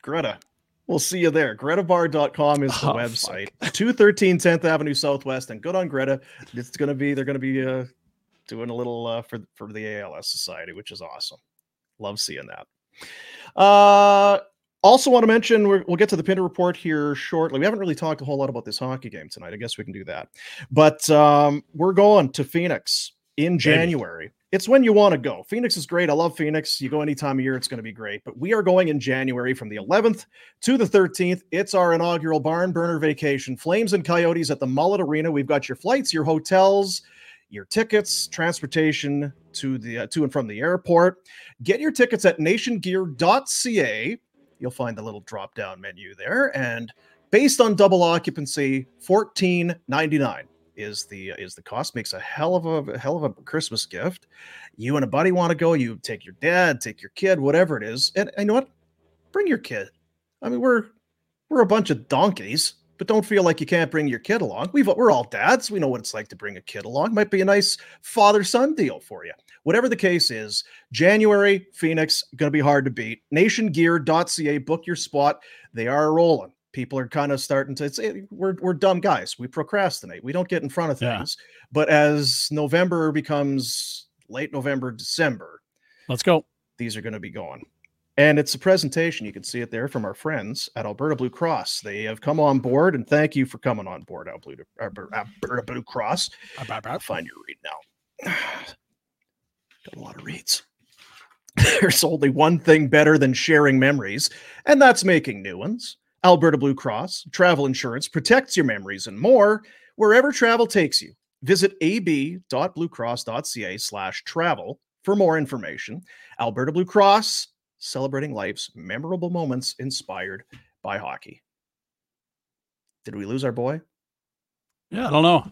Greta. We'll see you there. GretaBar.com is the oh, website. 213 10th Avenue Southwest. And good on Greta. It's going to be, they're going to be uh, doing a little uh, for, for the ALS Society, which is awesome. Love seeing that. Uh, also, want to mention we will get to the Pinder report here shortly. We haven't really talked a whole lot about this hockey game tonight. I guess we can do that. But um, we're going to Phoenix in January. It's when you want to go. Phoenix is great. I love Phoenix. You go any time of year, it's going to be great. But we are going in January from the 11th to the 13th. It's our inaugural barn burner vacation. Flames and Coyotes at the Mullet Arena. We've got your flights, your hotels, your tickets, transportation to the uh, to and from the airport. Get your tickets at nationgear.ca. You'll find the little drop down menu there. And based on double occupancy, 14.99 is the is the cost makes a hell of a, a hell of a Christmas gift. You and a buddy want to go, you take your dad, take your kid, whatever it is, and, and you know what? Bring your kid. I mean, we're we're a bunch of donkeys, but don't feel like you can't bring your kid along. We've we're all dads. We know what it's like to bring a kid along. Might be a nice father son deal for you. Whatever the case is, January Phoenix to be hard to beat. Nationgear.ca book your spot. They are rolling people are kind of starting to say eh, we're we're dumb guys. We procrastinate. We don't get in front of things. Yeah. But as November becomes late November, December, let's go. These are going to be going. And it's a presentation. You can see it there from our friends at Alberta Blue Cross. They have come on board, and thank you for coming on board, Alberta, Alberta Blue Cross. I'll find your read now. Got a lot of reads. There's only one thing better than sharing memories, and that's making new ones. Alberta Blue Cross, travel insurance protects your memories and more wherever travel takes you. Visit ab.bluecross.ca slash travel for more information. Alberta Blue Cross, celebrating life's memorable moments inspired by hockey. Did we lose our boy? Yeah, I don't know.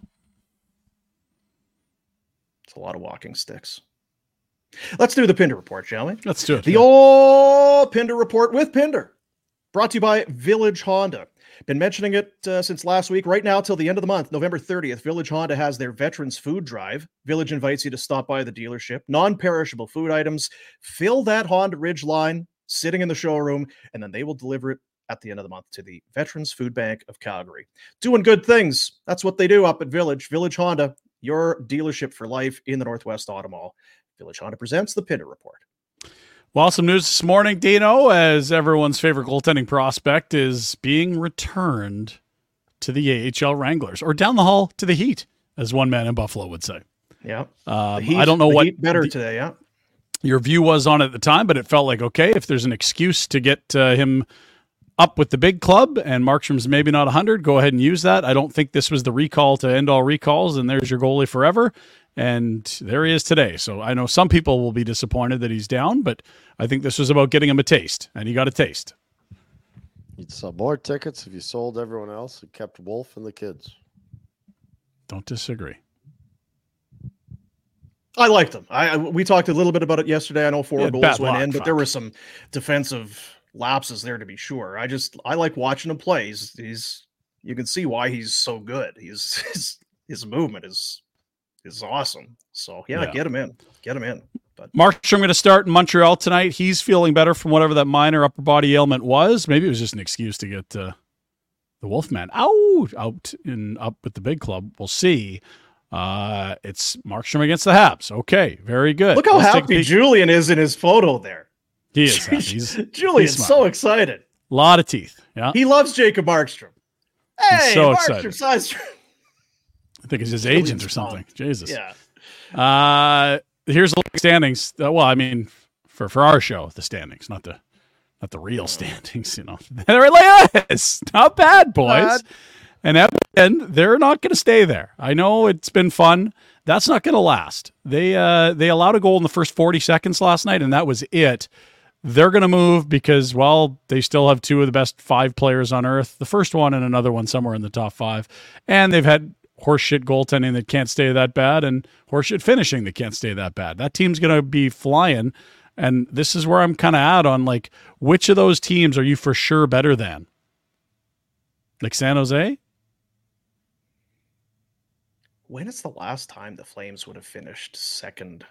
It's a lot of walking sticks. Let's do the Pinder report, shall we? Let's do it. The yeah. old Pinder report with Pinder, brought to you by Village Honda. Been mentioning it uh, since last week. Right now, till the end of the month, November 30th, Village Honda has their Veterans Food Drive. Village invites you to stop by the dealership. Non perishable food items. Fill that Honda Ridge line sitting in the showroom, and then they will deliver it at the end of the month to the Veterans Food Bank of Calgary. Doing good things. That's what they do up at Village. Village Honda, your dealership for life in the Northwest Auto Mall. Village Honda presents the Pinder Report. Well, some news this morning, Dino, as everyone's favorite goaltending prospect is being returned to the AHL Wranglers or down the hall to the Heat, as one man in Buffalo would say. Yeah. Um, heat, I don't know what better the, today. Yeah. Your view was on it at the time, but it felt like okay if there's an excuse to get uh, him up with the big club and Markstrom's maybe not 100, go ahead and use that. I don't think this was the recall to end all recalls and there's your goalie forever. And there he is today. So I know some people will be disappointed that he's down, but I think this was about getting him a taste, and he got a taste. You'd sell more tickets if you sold everyone else and kept Wolf and the kids. Don't disagree. I liked him. I we talked a little bit about it yesterday. I know four goals went in, but fuck. there were some defensive lapses there to be sure. I just I like watching him play. He's, he's you can see why he's so good. He's his his movement is is awesome. So yeah, yeah. get him in, get him in. But Markstrom going to start in Montreal tonight. He's feeling better from whatever that minor upper body ailment was. Maybe it was just an excuse to get uh, the Wolfman out out in up with the big club. We'll see. Uh, it's Markstrom against the Habs. Okay, very good. Look how Let's happy Julian is in his photo there. He is. He's, Julian's so excited. A lot of teeth. Yeah. He loves Jacob Markstrom. Hey, he's so Markstrom excited. I think it's his agent or something. Jesus. Yeah. Uh, here's the standings. Uh, well, I mean, for for our show, the standings, not the not the real standings. You know, they're like this. Not bad, boys. Bad. And and they're not going to stay there. I know it's been fun. That's not going to last. They uh, they allowed a goal in the first 40 seconds last night, and that was it. They're going to move because, well, they still have two of the best five players on earth. The first one and another one somewhere in the top five. And they've had horseshit goaltending that can't stay that bad and horseshit finishing that can't stay that bad. That team's going to be flying. And this is where I'm kind of at on like, which of those teams are you for sure better than? Like San Jose? When is the last time the Flames would have finished second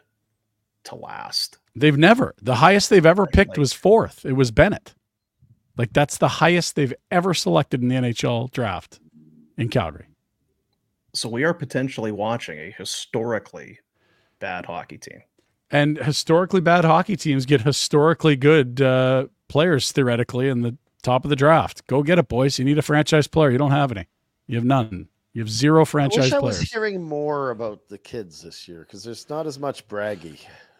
to last. They've never. The highest they've ever picked was fourth. It was Bennett. Like that's the highest they've ever selected in the NHL draft in Calgary. So we are potentially watching a historically bad hockey team. And historically bad hockey teams get historically good uh, players theoretically in the top of the draft. Go get it, boys. You need a franchise player. You don't have any. You have none. You have zero franchise I wish I players. was hearing more about the kids this year because there's not as much braggy.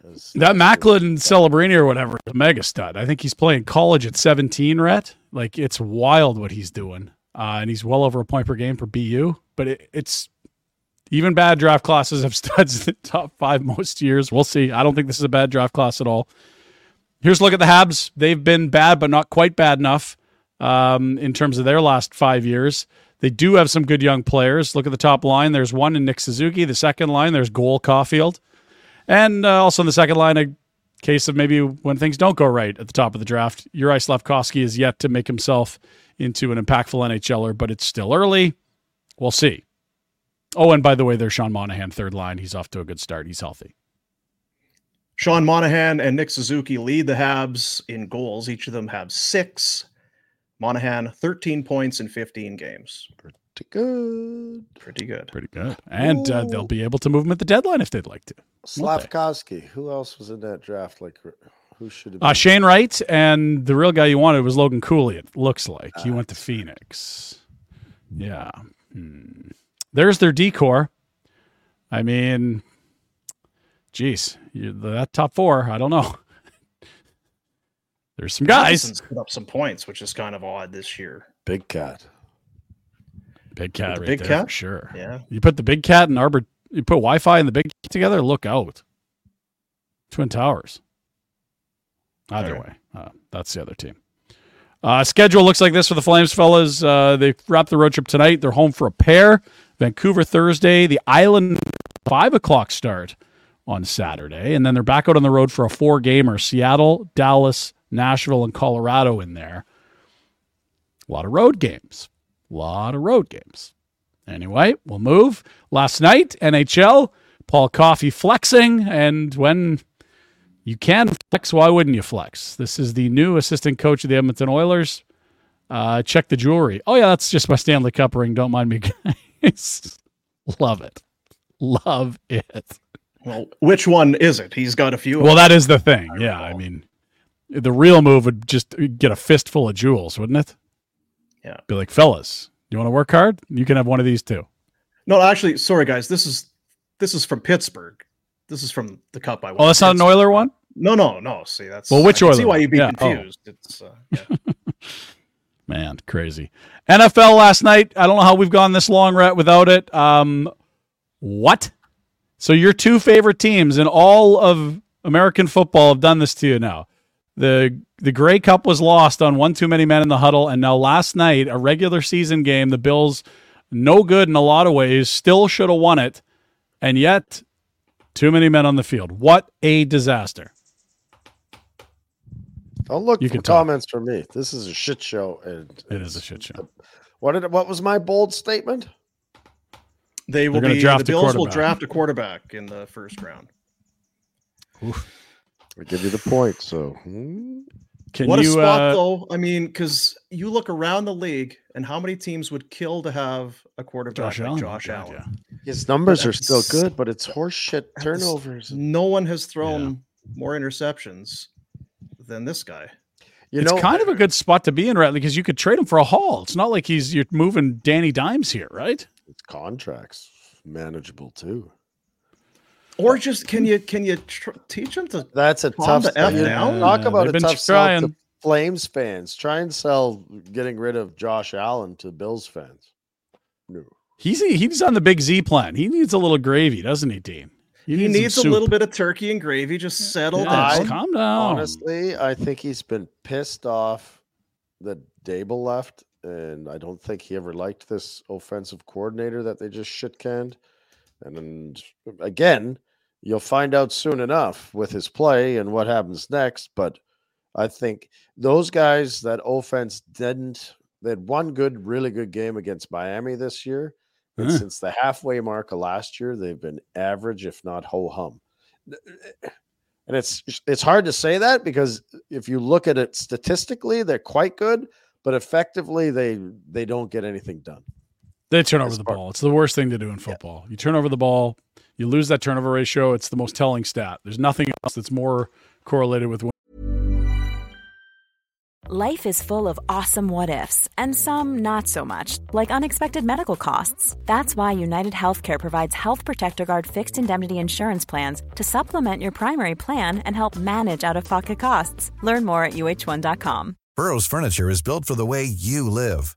As That Macklin Celebrini or whatever, the mega stud. I think he's playing college at 17, Rhett. Like it's wild what he's doing. Uh, and he's well over a point per game for BU. But it, it's even bad draft classes have studs in the top five most years. We'll see. I don't think this is a bad draft class at all. Here's a look at the Habs. They've been bad, but not quite bad enough um, in terms of their last five years. They do have some good young players. Look at the top line. There's one in Nick Suzuki. The second line, there's Cole Caufield. And uh, also in the second line, a case of maybe when things don't go right at the top of the draft. Juraj Slafkovsky is yet to make himself into an impactful NHLer, but it's still early. We'll see. Oh, and by the way, there's Sean Monahan, third line. He's off to a good start. He's healthy. Sean Monahan and Nick Suzuki lead the Habs in goals. Each of them have six. Monahan, 13 points in 15 games. Pretty good. Pretty good. Pretty good. And uh, they'll be able to move him at the deadline if they'd like to. Slafkovsky. Who else was in that draft? Like, who should have uh, Shane Wright, and the real guy you wanted was Logan Cooley, it looks like. he went to ah. Phoenix. Yeah. Hmm. There's their decor. I mean, geez, that top four, I don't know. There's some guys. put up some points, which is kind of odd this year. Big cat. Big cat, right big there, cat? for sure. Yeah. You put the big cat and Arber, you put Wi-Fi and the big cat together. Look out, Twin Towers. Either All way, uh, that's the other team. Uh, schedule looks like this for the Flames, fellas. Uh, they wrap the road trip tonight. They're home for a pair. Vancouver Thursday. The Island five o'clock start on Saturday, and then they're back out on the road for a four gamer. Seattle, Dallas, Nashville, and Colorado in there. A lot of road games. A lot of road games. Anyway, we'll move. Last night, NHL, Paul Coffey flexing, and when you can flex, why wouldn't you flex? This is the new assistant coach of the Edmonton Oilers. Uh, check the jewelry. Oh yeah, that's just my Stanley Cup ring. Don't mind me, guys. Love it. Love it. Well, which one is it? He's got a few. Well, that is the thing. Yeah, I mean, the real move would just get a fistful of jewels, wouldn't it? Yeah. Be like, fellas, you want to work hard? You can have one of these too. no, actually, sorry guys. This is this is from Pittsburgh. This is from the cup I won. Oh, that's not an Oiler one. No, no, no. See, that's Well, which I can See why you'd be Yeah, oh. confused. It's uh, yeah. Man, crazy. NFL last night. I don't know how we've gone this long Rhett, without it. Um, what? So your two favorite teams in all of American football have done this to you now. The the Grey Cup was lost on one too many men in the huddle, and now last night, a regular season game, the Bills, no good in a lot of ways, still should have won it, and yet too many men on the field. What a disaster! Don't look You for can talk. comments from me. This is a shit show, and It is a shit show. What did what was my bold statement? They will gonna be. draft the Bills will draft a quarterback in the first round. I give you the point. So hmm. Can what you? a spot, uh, though. I mean, because you look around the league, and how many teams would kill to have a quarterback Josh like Allen. Josh God, Allen? his numbers But are still good, but it's horseshit at the s- turnovers. No one has thrown more interceptions than this guy. You it's know, kind of a good spot to be in, right? Because you could trade him for a haul. It's not like he's you're moving Danny Dimes here, right? It's contracts manageable too. Or just can you can you tr- teach them to? That's a tough the F you down. Talk Yeah, about they've a been tough sell to. Flames fans. Try and sell getting rid of Josh Allen to Bills fans. No. He's he's on the big Z plan. He needs a little gravy, doesn't he, Dean? He some needs a little bit of turkey and gravy. Just settle Yeah, down. just calm down. Honestly, I think he's been pissed off that Daboll left, and I don't think he ever liked this offensive coordinator that they just shit canned. And again, you'll find out soon enough with his play and what happens next. But I think those guys, that offense didn't. They had one good, really good game against Miami this year. And Huh. since the halfway mark of last year, they've been average, if not ho hum. Uh, and it's it's hard to say that because if you look at it statistically, they're quite good, but effectively they they don't get anything done. They turn over the ball. It's the worst thing to do in football. You turn over the ball, you lose that turnover ratio. It's the most telling stat. There's nothing else that's more correlated with Life is full of awesome what ifs, and some not so much, like unexpected medical costs. That's why United Healthcare provides Health Protector Guard fixed indemnity insurance plans to supplement your primary plan and help manage out of pocket costs. Learn more at uh1.com. Burrow's furniture is built for the way you live.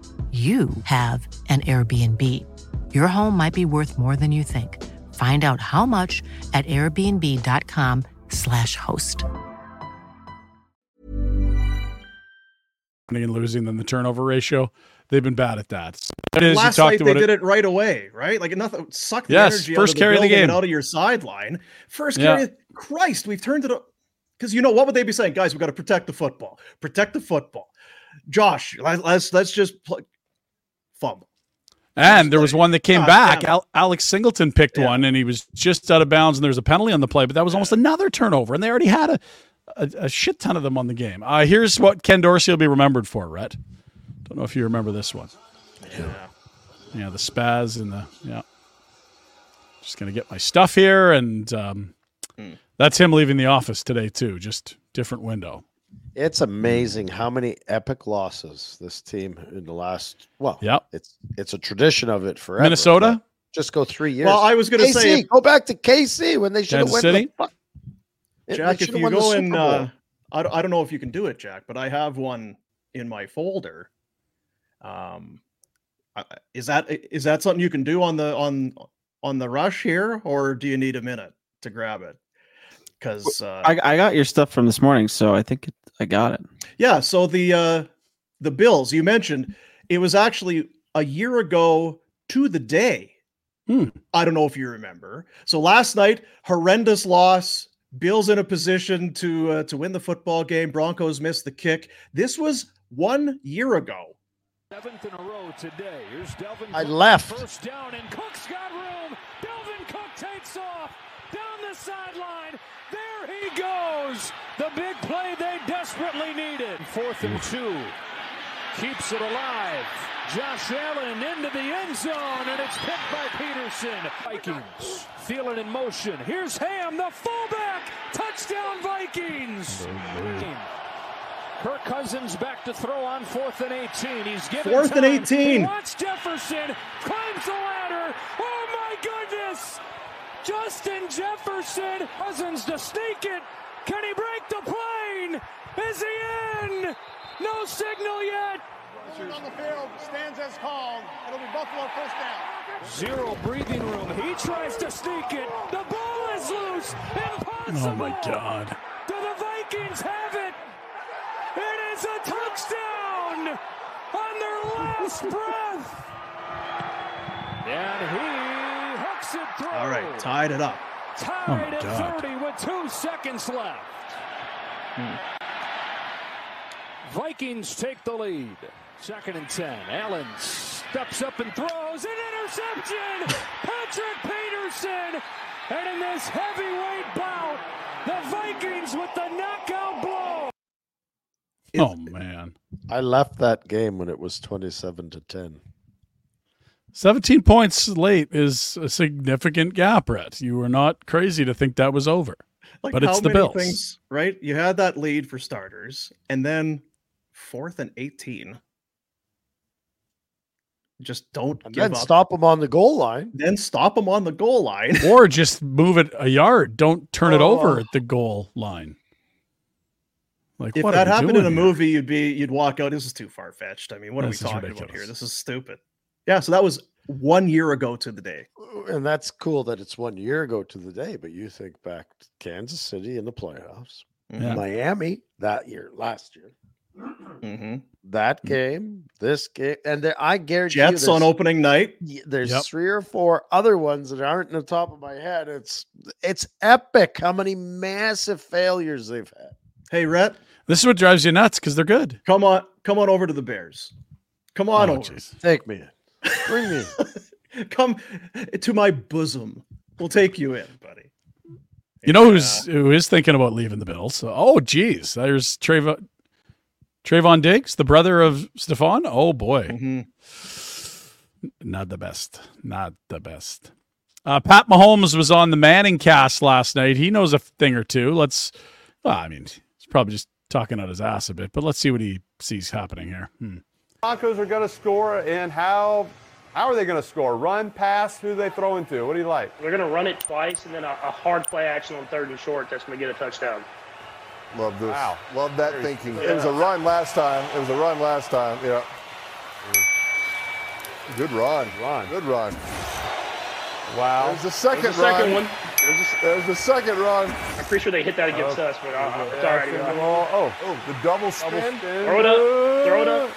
you have an Airbnb. Your home might be worth more than you think. Find out how much at airbnb.com/slash host. winning and losing than the turnover ratio. They've been bad at that. So Last night they did it right away, right? Like nothing sucked the yes, energy first out of carry the, of the game out of your sideline. First Yeah. carry, Christ, we've turned it up. Because you know what would they be saying, guys? We got to protect the football, protect the football. Josh, let- let's let's just play. Fumble. And there was one that came back. Al- Alex Singleton picked Yeah. one, and he was just out of bounds, and there was a penalty on the play, but that was almost another turnover, and they already had a, a, a shit ton of them on the game. Uh, here's what Ken Dorsey will be remembered for, Rhett. Don't know if you remember this one. Yeah. Yeah, the spaz and the yeah. Just gonna get my stuff here, and um, Hmm. that's him leaving the office today too. Just different window. It's amazing how many epic losses this team in the last. Well, yeah, it's it's a tradition of it forever. Minnesota? Just go three years. Well, I was going to say, go back to KC when they should have Kansas won City? the fuck. Jack, if you go Super in, uh, I, don't- I don't know if you can do it, Jack, but I have one in my folder. Um, I- I- is that is that something you can do on the on on the rush here, or do you need a minute to grab it? Because uh, I, I got your stuff from this morning, so I think it, I got it. Yeah, so the uh the Bills you mentioned, it was actually a year ago to the day. Hmm. I don't know if you remember. So last night, horrendous loss. Bills in a position to uh, to win the football game. Broncos missed the kick. This was one year ago. Seventh in a row today. Here's Dalvin. I Cook. left. First down, and Cook's got room. Dalvin Cook takes off down the sideline. There he goes. The big play they desperately needed. Fourth and two. Keeps it alive. Josh Allen into the end zone, and it's picked by Peterson. Vikings. Thielen in motion. Here's Ham, the fullback. Touchdown, Vikings. Kirk Cousins back to throw on fourth and 18. He's given Fourth and 18. He wants Jefferson. Climbs the ladder. Oh my goodness! Justin Jefferson. Cousins to sneak it. Can he break the plane? Is he in? No signal yet. on the field stands as called. It'll be Buffalo first down. Zero breathing room. He tries to sneak it. The ball is loose. Impossible. Oh my god! Do the Vikings have it? It is a touchdown on their last breath. And he hooks it through. All right, tied it up. Tied my at God. 30 with two seconds left. Hmm. Vikings take the lead. Second and 10. Allen steps up and throws an interception. Patrick Peterson. And in this heavyweight bout, the Vikings with the knockout blow. oh man, I left that game when it was twenty-seven to ten. Seventeen points late is a significant gap, Brett. You were not crazy to think that was over. Like But how it's the many Bills. things, right? You had that lead for starters, and then fourth and eighteen. Just don't And give then up. stop them on the goal line. Then stop them on the goal line. or just move it a yard. Don't turn it over Oh. at the goal line. Like if what are that happened in doing a here? movie, you'd be you'd walk out. This is too far fetched. I mean, what This are we talking about here? This is stupid. Yeah, so that was one year ago to the day. And that's cool that it's one year ago to the day, but you think back to Kansas City in the playoffs, Yeah. Miami that year, last year, hmm that game, this game, and there, I guarantee you Jets on opening night. There's Yep. three or four other ones that aren't in the top of my head. It's it's epic how many massive failures they've had. Hey, Rhett, This is what drives you nuts because they're good. come on, come on over to the Bears. Come on Oh, over. jeez. Take me in. Bring me. Come to my bosom. We'll take you in, buddy. You know who's who is thinking about leaving the Bills? Oh, geez, there's Trevon Trevon Diggs, the brother of Stefon. Oh boy, Mhm. not the best, not the best. Uh, Pat Mahomes was on the Manning cast last night. He knows a thing or two. Let's. Well, I mean, he's probably just talking out his ass a bit, but let's see what he sees happening here. Hmm. Broncos are going to score, and how how are they going to score? Run, pass? Who do they throw into? What do you like? They're going to run it twice and then a, a hard play action on third and short that's going to get a touchdown. Love this. Wow. Love that thinking. It was a run last time. It was a run last time. Yeah. Good run. Run. Good run. Wow. There's the second, There's the second run. one. There's, a, There's the second run. I'm pretty sure they hit that against us, but uh, it's all right. Single Eli. ball. Oh, oh, the double spin. Throw it up. Throw it up.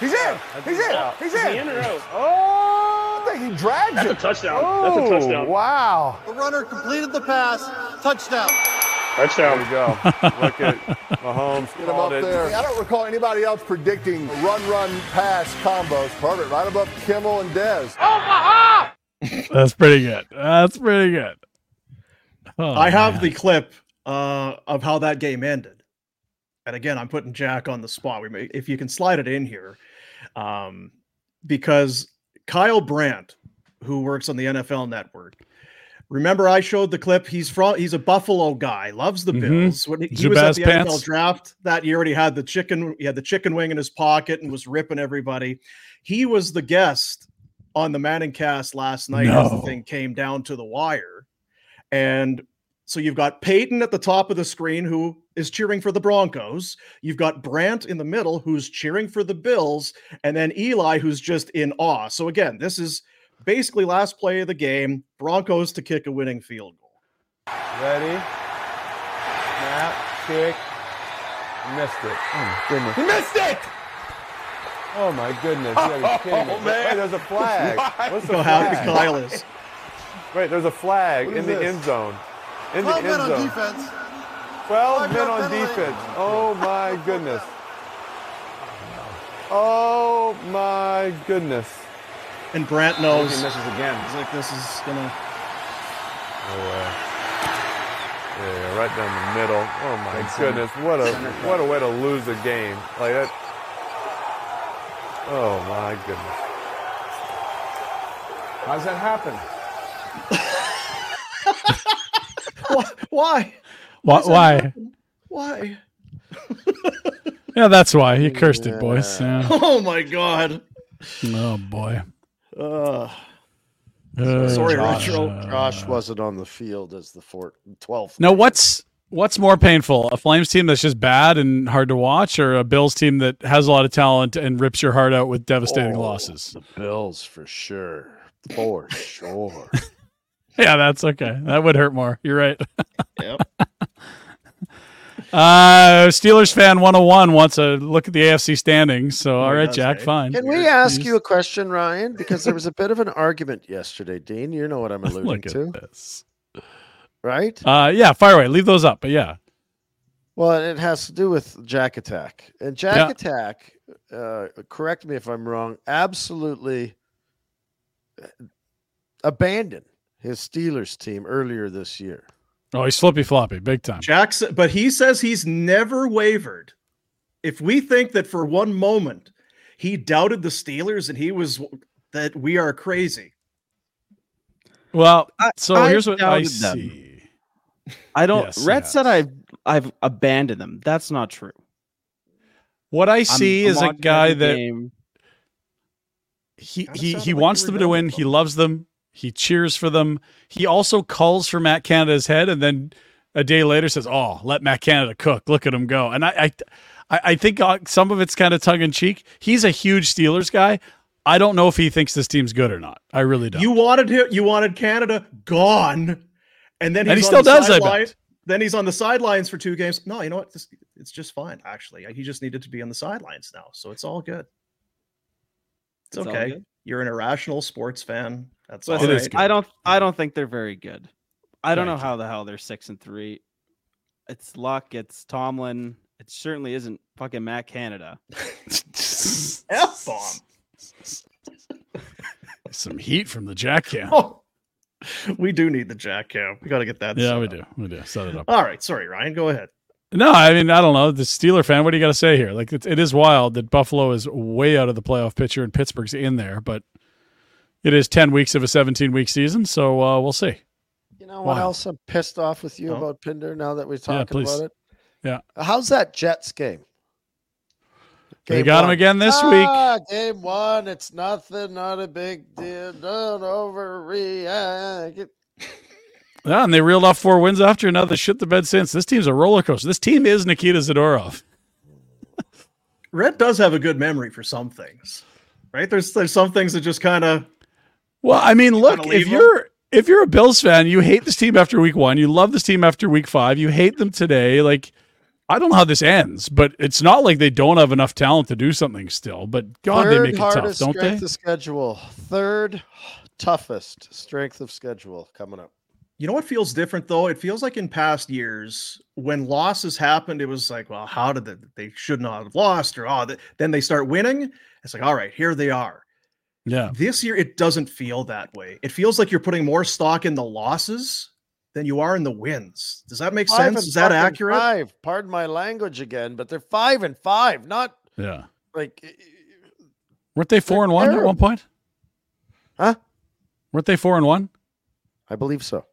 He's in. He's in. He's in. he in or out? Oh, I think he dragged That's a touchdown. Oh, That's a touchdown. Wow. The runner completed the pass. Touchdown. Touchdown. There we go. Look at Mahomes Get him up it. there. I don't recall anybody else predicting run, run, pass combos. Perfect. Right above Kimmel and Dez. Oh, bah! That's pretty good. That's pretty good. Oh, I have man. the clip uh, of how that game ended. And again, I'm putting Jack on the spot. We may, if you can slide it in here, um, because Kyle Brandt, who works on the NFL Network, remember I showed the clip. He's from he's a Buffalo guy, loves the Mhm. Bills. When he, he was at the pants. NFL draft that year, he had the chicken. He had the chicken wing in his pocket and was ripping everybody. He was the guest on the Manning cast last night as the No. thing came down to the wire. And so you've got Peyton at the top of the screen who is cheering for the Broncos. You've got Brandt in the middle who's cheering for the Bills, and then Eli who's just in awe. So again, this is basically last play of the game. Broncos to kick a winning field goal. Ready? Snap, kick. Missed it. Oh, goodness. He missed it. Oh my goodness. You gotta be kidding me. Oh, man. Wait, there's a flag. Why? What's the Look how happy flag? Kyle is. Wait, there's a flag in is the this? end zone. In the end men on zone. defense. 12 Five men on defense. Oh my goodness. Oh my goodness. And Brandt He knows. misses again. He's like, this is gonna. Oh, uh, yeah, yeah, right down the middle. Oh my goodness, what a what a way to lose a game like that. Oh my goodness. How's that happen? Why? Why? Why? why? Yeah, that's why you cursed it, boys. Yeah. Oh my god. Oh boy. Uh, Uh, sorry, Josh, Retro. Josh wasn't on the field as the four, 12th. Now, what's what's more painful? A Flames team that's just bad and hard to watch, or a Bills team that has a lot of talent and rips your heart out with devastating Oh, losses? The Bills for sure. For sure. Yeah, that's okay. That would hurt more. You're right. Yep. Uh, Steelers fan 101 wants a look at the AFC standings. So, all he right, does, Jack, fine. Can we ask you a question, Ryan? Because there was a bit of an argument yesterday, Dean. You know what I'm alluding Look at to, this. right? Uh, yeah, fire away. Leave those up. But yeah, Well, it has to do with Jack Attack. And Jack Yeah. Attack, uh, correct me if I'm wrong, absolutely uh, abandoned his Steelers team earlier this year. Oh, he's flippy floppy, big time. Jackson, but he says he's never wavered. If we think that for one moment he doubted the Steelers and he was that we are crazy. Well, so I here's what I doubted them. see. I don't. Yes, Rhett he said. I've I've abandoned them. That's not true. What I I'm- see I'm is a guy that game. he he he wants them to win. with He loves them. He cheers for them. He also calls for Matt Canada's head, and then a day later says, "Oh, let Matt Canada cook. Look at him go." And I I I, I think uh, some of it's kind of tongue in cheek. He's a huge Steelers guy. I don't know if he thinks this team's good or not. I really don't. You wanted him, you wanted Canada gone, and then he's And he on still the does, I bet. Then he's on the sidelines for two games. No, you know what? This, it's just fine. Actually, he just needed to be on the sidelines now, so it's all good. It's, It's okay. good? You're an irrational sports fan. That's Listen, all is right. good. I don't. I don't think they're very good. I don't Thank know how the hell they're six and three. It's luck. It's Tomlin. It certainly isn't fucking Matt Canada. F bomb. Some heat from the Jack Cam. Oh, we do need the jack cam. We got to get that. yeah, set we up. do. We do. Set it up. All right, sorry, Ryan. Go ahead. No, I mean I don't know. The Steeler fan, what do you got to say here? Like it, it is wild that Buffalo is way out of the playoff picture and Pittsburgh's in there, but it is ten weeks of a seventeen week season, so uh, we'll see. You know what Wow. else I'm pissed off with you Oh. about Pinder now that we're talking please. about it? Yeah. How's that Jets game? They Game got him again this week. Ah, game one. It's nothing, not a big deal. Don't overreact. Yeah, and they reeled off four wins after. another shit the bed since. This team's a roller coaster. This team is Nikita Zadorov. Red does have a good memory for some things, right? There's there's some things that just kind of Well, I mean, look, Kinda if them. you're if you're a Bills fan, you hate this team after week one, you love this team after week five, you hate them today. Like, I don't know how this ends, but it's not like they don't have enough talent to do something still. But God, Third they make it tough, hardest don't strength they? of schedule. Third toughest strength of schedule coming up. You know what feels different though? It feels like in past years when losses happened, it was like, well, how did they, they should not have lost, or oh, th- then they start winning. It's like, all right, here they are. Yeah. This year, it doesn't feel that way. It feels like you're putting more stock in the losses than you are in the wins. Does that make Five sense? Is that fucking accurate? Five. Pardon my language again, but they're five and five, not Yeah. like eh, Weren't they four and one at one point? Huh? Weren't they four and one? I believe so.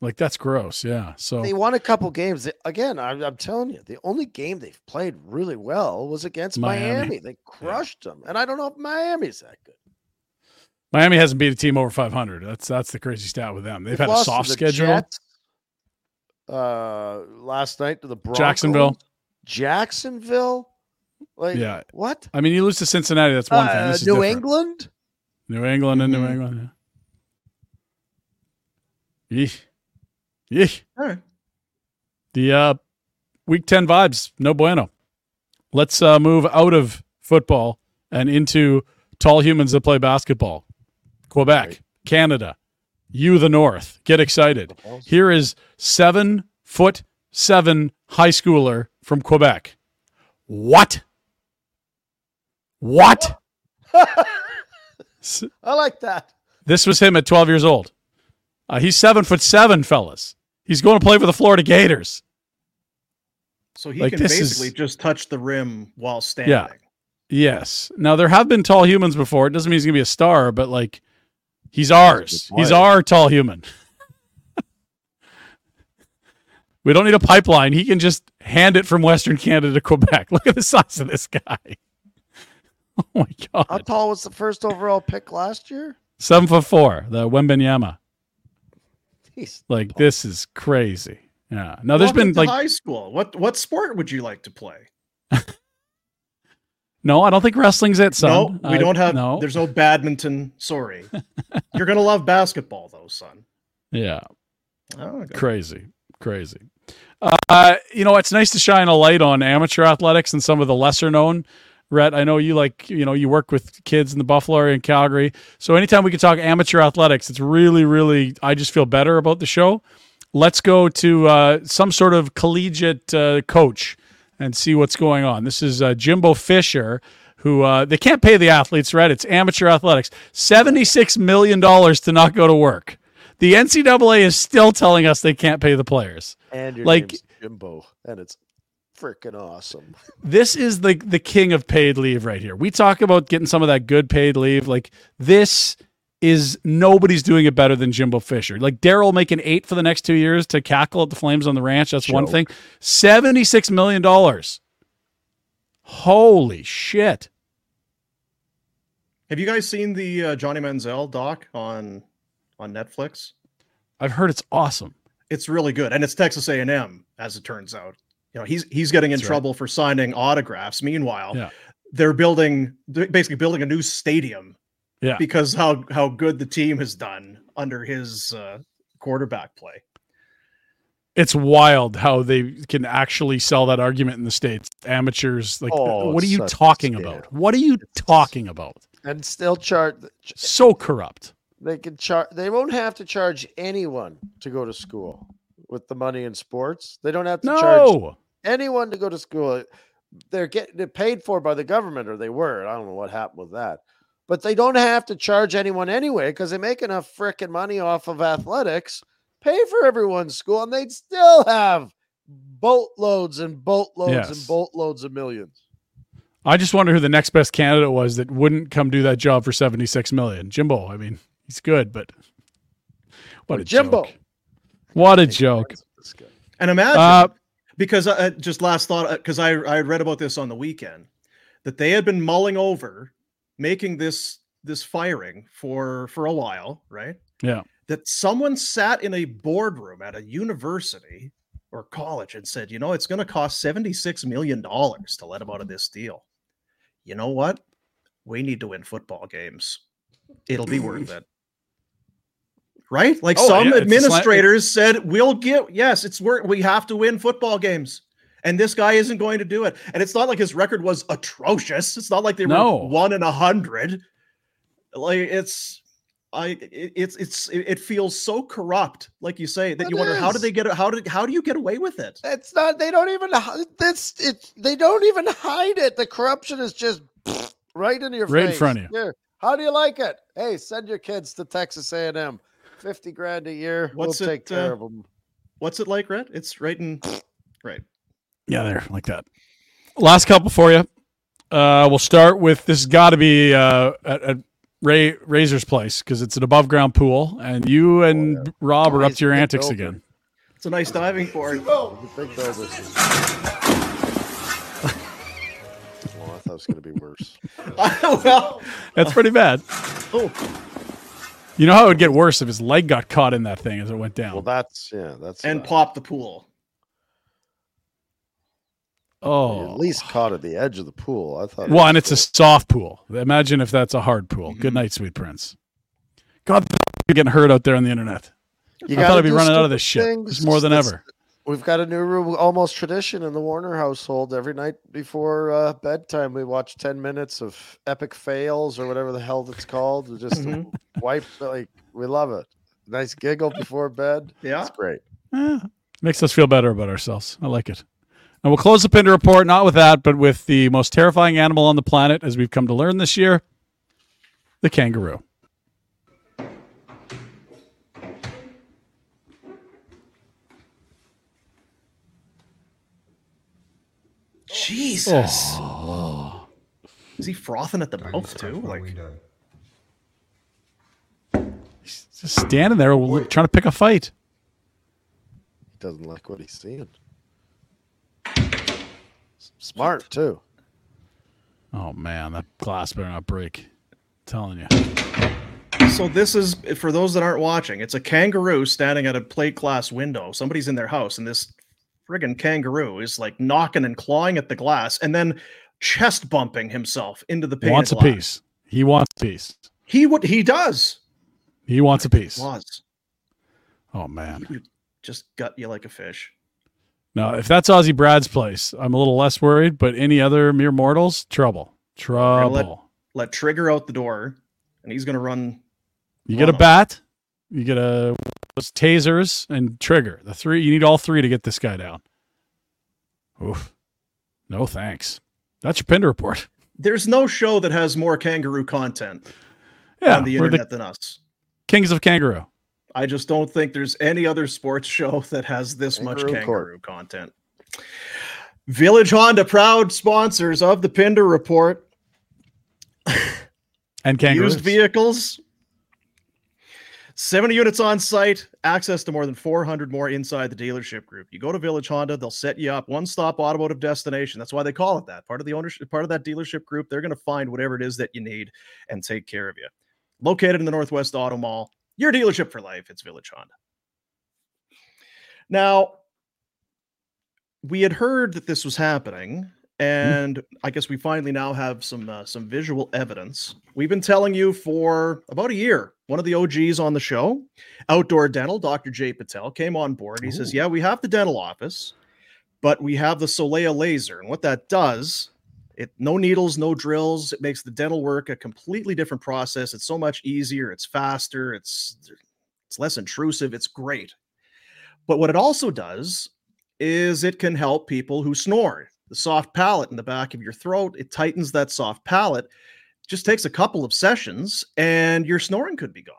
Like that's gross. Yeah. So They won a couple games. Again, I'm, I'm telling you, the only game they've played really well was against Miami. Miami. They crushed them, and I don't know if Miami's that good. Miami hasn't beat a team over 500. That's that's the crazy stat with them. They've had a soft schedule. Jets, uh, last night to the Broncos. Jacksonville. Jacksonville. Like Yeah. what? I mean, you lose to Cincinnati. That's one thing. Uh, This New different. England. New England and New Mm-hmm. England. Yeah. Yeesh. Yeesh. All right. The uh, week 10 vibes, no bueno. Let's uh, move out of football and into tall humans that play basketball. Quebec, Canada, you the North. Get excited. Here is seven foot seven high schooler from Quebec. What? What? I like that. This was him at 12 years old. Uh, he's seven foot seven, fellas. He's going to play for the Florida Gators. So he Like, can this is- basically just touch the rim while standing. Yeah. Yes. Now there have been tall humans before. It doesn't mean he's gonna be a star, but like he's ours. He's our tall human. we don't need a pipeline. He can just hand it from Western Canada to Quebec. Look at the size of this guy. Oh my god! How god. tall was the first overall pick last year? Seven foot four, the Wembanyama. He's Like this is crazy. Yeah. Now there's Welcome been like high school. What what sport would you like to play? No, I don't think wrestling's it, son. no, we I- don't have. no. There's no badminton. Sorry, you're gonna love basketball though, son. Yeah. Oh. Crazy, crazy. Uh, you know, it's nice to shine a light on amateur athletics and some of the lesser known. Rhett, I know you like, you know, you work with kids in the Buffalo area and Calgary. So anytime we can talk amateur athletics, it's really, really, I just feel better about the show. Let's go to uh, some sort of collegiate uh, coach and see what's going on. This is uh, Jimbo Fisher, who uh, they can't pay the athletes, right? It's amateur athletics. $76 million to not go to work. The NCAA is still telling us they can't pay the players. and your like name's Jimbo, and it's freaking awesome. this is the the king of paid leave right here. We talk about getting some of that good paid leave. Like this is nobody's doing it better than Jimbo Fisher. Like Daryl making eight for the next two years to cackle at the Flames on the ranch. That's one thing. Seventy six million dollars. Holy shit! Have you guys seen the uh, Johnny Manziel doc on on Netflix? I've heard it's awesome. It's really good, and it's Texas A&M, as it turns out. You know, he's he's getting in That's right. trouble for signing autographs. Meanwhile, Yeah. they're building, they're basically building a new stadium Yeah. because how how good the team has done under his uh, quarterback play. It's wild how they can actually sell that argument in the states. Amateurs, like, Oh, what are you talking scam. about? What are you talking about? And still charge. So corrupt. They can charge. They won't have to charge anyone to go to school with the money in sports. They don't have to charge anyone to go to school. They're getting paid for by the government, or they were. I don't know what happened with that. But they don't have to charge anyone anyway because they make enough freaking money off of athletics, pay for everyone's school, and they'd still have boatloads and boatloads and boatloads of millions. I just wonder who the next best candidate was that wouldn't come do that job for 76 million. Jimbo, I mean, he's good, but what a Jimbo. joke. What a joke. And imagine Uh, because uh, just last thought because I I read about this on the weekend that they had been mulling over making this this firing for for a while, right? Yeah. That someone sat in a boardroom at a university or college and said, you know, it's going to cost 76 million dollars to let him out of this deal. You know what? We need to win football games. It'll be worth it. right? Like Oh, some yeah, it's a slant- administrators said, "We'll get yes, it's work. We have to win football games." And this guy isn't going to do it. And it's not like his record was atrocious. It's not like they were one in a hundred. Like it's, I it's it's it it feels so corrupt, like you say, that It you wonder how did is. they get it? How did how do you get away with it? It's not. They don't even. hi- It's. It's. They don't even hide it. The corruption is just right in your Right in face. front of you. Here. How do you like it? Hey, send your kids to Texas A&M. Fifty grand a year. What's we'll it, take care uh, of them. What's it like, Red? It's right in right. Yeah, there, like that. Last couple for you. Uh, we'll start with this. Got to be uh, at, at Ray Razor's place because it's an above ground pool, and you and Rob are up to your antics builder. again. It's a nice diving board. The big well, I thought it was going to be worse. well, That's pretty bad. oh, You know how it would get worse if his leg got caught in that thing as it went down. Well, that's yeah. That's and uh, pop the pool. Oh, at least caught at the edge of the pool. I thought. it Well, and was it's a soft pool. Imagine if that's a hard pool. Good night, sweet prince. God, you're getting hurt out there on the internet. You I thought gotta I'd be running out of stupid this shit. It's more than It's- ever. We've got a new rule, almost tradition in the Warrener household. Every night before uh, bedtime, we watch ten minutes of epic fails or whatever the hell it's called. to Just to Mhm. wipe, like we love it. Nice giggle before bed. Yeah. it's great. Yeah. makes us feel better about ourselves. I like it. And we'll close the Pinder report not with that, but with the most terrifying animal on the planet, as we've come to learn this year the kangaroo. Jesus. Oh. Is he frothing at the mouth too? Like Just standing there w- trying to pick a fight. He doesn't like what he's seeing. Smart too. Oh, man, that glass better not break. telling you. so this is for those that aren't watching, it's a kangaroo standing at a plate glass window. Somebody's in their house, and this friggin' kangaroo is like knocking and clawing at the glass and then chest bumping himself into the pane. Wants a glass. piece. He wants a piece. He would he does. He wants a piece. Was Oh, man. just gut you like a fish. Now, if that's Ozzy Brad's place, I'm a little less worried, but any other mere mortals, trouble. We're Let, Trouble. let Trigger out the door, and he's gonna run. You get a him. bat, you get a those tasers and trigger. The three you need all three to get this guy down. Oof. No thanks. That's your Pinder report. There's no show that has more kangaroo content Yeah, on the internet than us. Kings of Kangaroo. I just don't think there's any other sports show that has this much Kangaroo Court. content. Village Honda, proud sponsors of the Pinder Report. And kangaroos. Used vehicles. 70 units on site, access to more than 400 more inside the dealership group. You go to Village Honda, they'll set you up one stop automotive destination. That's why they call it that. Part of the ownership, part of that dealership group, they're going to find whatever it is that you need and take care of you. Located in the Northwest Auto Mall, your dealership for life. It's Village Honda. Now, we had heard that this was happening, and I guess we finally now have some uh, some visual evidence. We've been telling you for about a year. One of the OGs on the show, Outdoor Dental, Dr. Jay Patel, came on board. He says, "Yeah, we have the dental office, but we have the Solea laser, and what that does." It no needles, no drills. It makes the dental work a completely different process. It's so much easier. It's faster. It's it's less intrusive. It's great. But what it also does is it can help people who snore. The soft palate in the back of your throat, it tightens that soft palate. Just takes a couple of sessions and your snoring could be gone.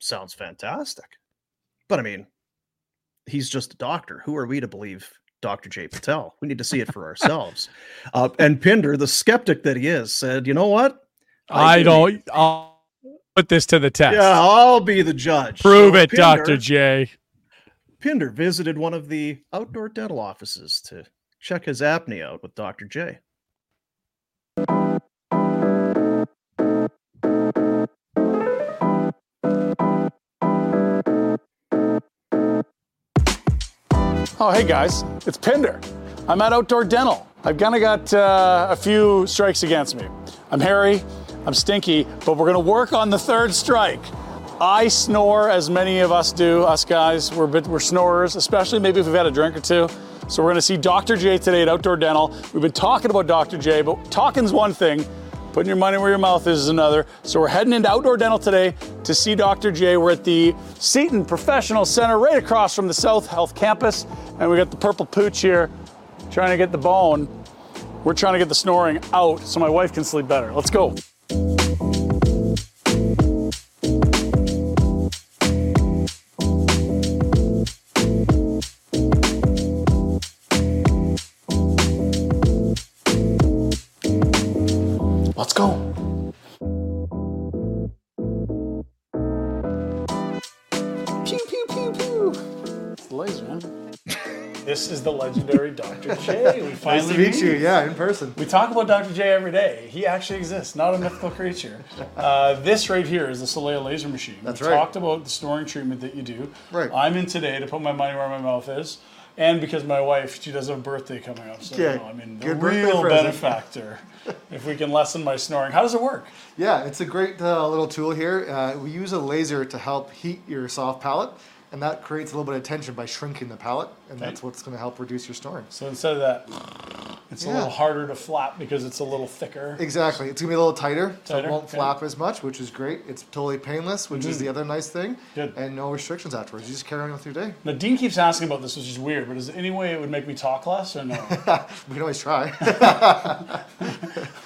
Sounds fantastic. But I mean, he's just a doctor. Who are we to believe Dr. Jay Patel? We need to see it for ourselves. Uh, and Pinder, the skeptic that he is, said, you know what? I believe- don't I'll put this to the test. Yeah, I'll be the judge. Prove So it, Dr. J. Pinder visited one of the outdoor dental offices to check his apnea out with Dr. J. Oh, hey guys, it's Pinder. I'm at Outdoor Dental. I've kind of got uh, a few strikes against me. I'm hairy, I'm stinky, but we're gonna work on the third strike. I snore, as many of us do, us guys. We're, bit, we're snorers, especially maybe if we've had a drink or two. So we're to see Dr. J today at Outdoor Dental. We've been talking about Dr. J, but talking's one thing. Putting your money where your mouth is is another. So we're heading into Outdoor Dental today to see Dr. J. We're at the Seton Professional Center right across from the South Health Campus. And we got the purple pooch here trying to get the bone. We're trying to get the snoring out so my wife can sleep better. Let's go. The legendary Dr. J. We finally nice to meet you. Yeah, in person. We talk about Dr. J every day. He actually exists, not a mythical creature. Uh, this right here is the Solea laser machine. That's we right. talked about the snoring treatment that you do. Right. I'm in today to put my money where my mouth is. And because my wife, she does have a birthday coming up. So, Yeah, you know, I mean, the good real benefactor if we can lessen my snoring. How does it work? Yeah, it's a great uh, little tool here. Uh, we use a laser to help heat your soft palate, and that creates a little bit of tension by shrinking the palate, and that's what's going to help reduce your snoring. So instead of that, it's a little harder to flap because it's a little thicker. Exactly. It's going to be a little tighter, so it won't okay. flap as much, which is great. It's totally painless, which is Mhm. the other nice thing. Good. And no restrictions afterwards. You just carry on with your day. Now, Dean keeps asking about this, which is weird, but is there any way it would make me talk less or no? we can always try.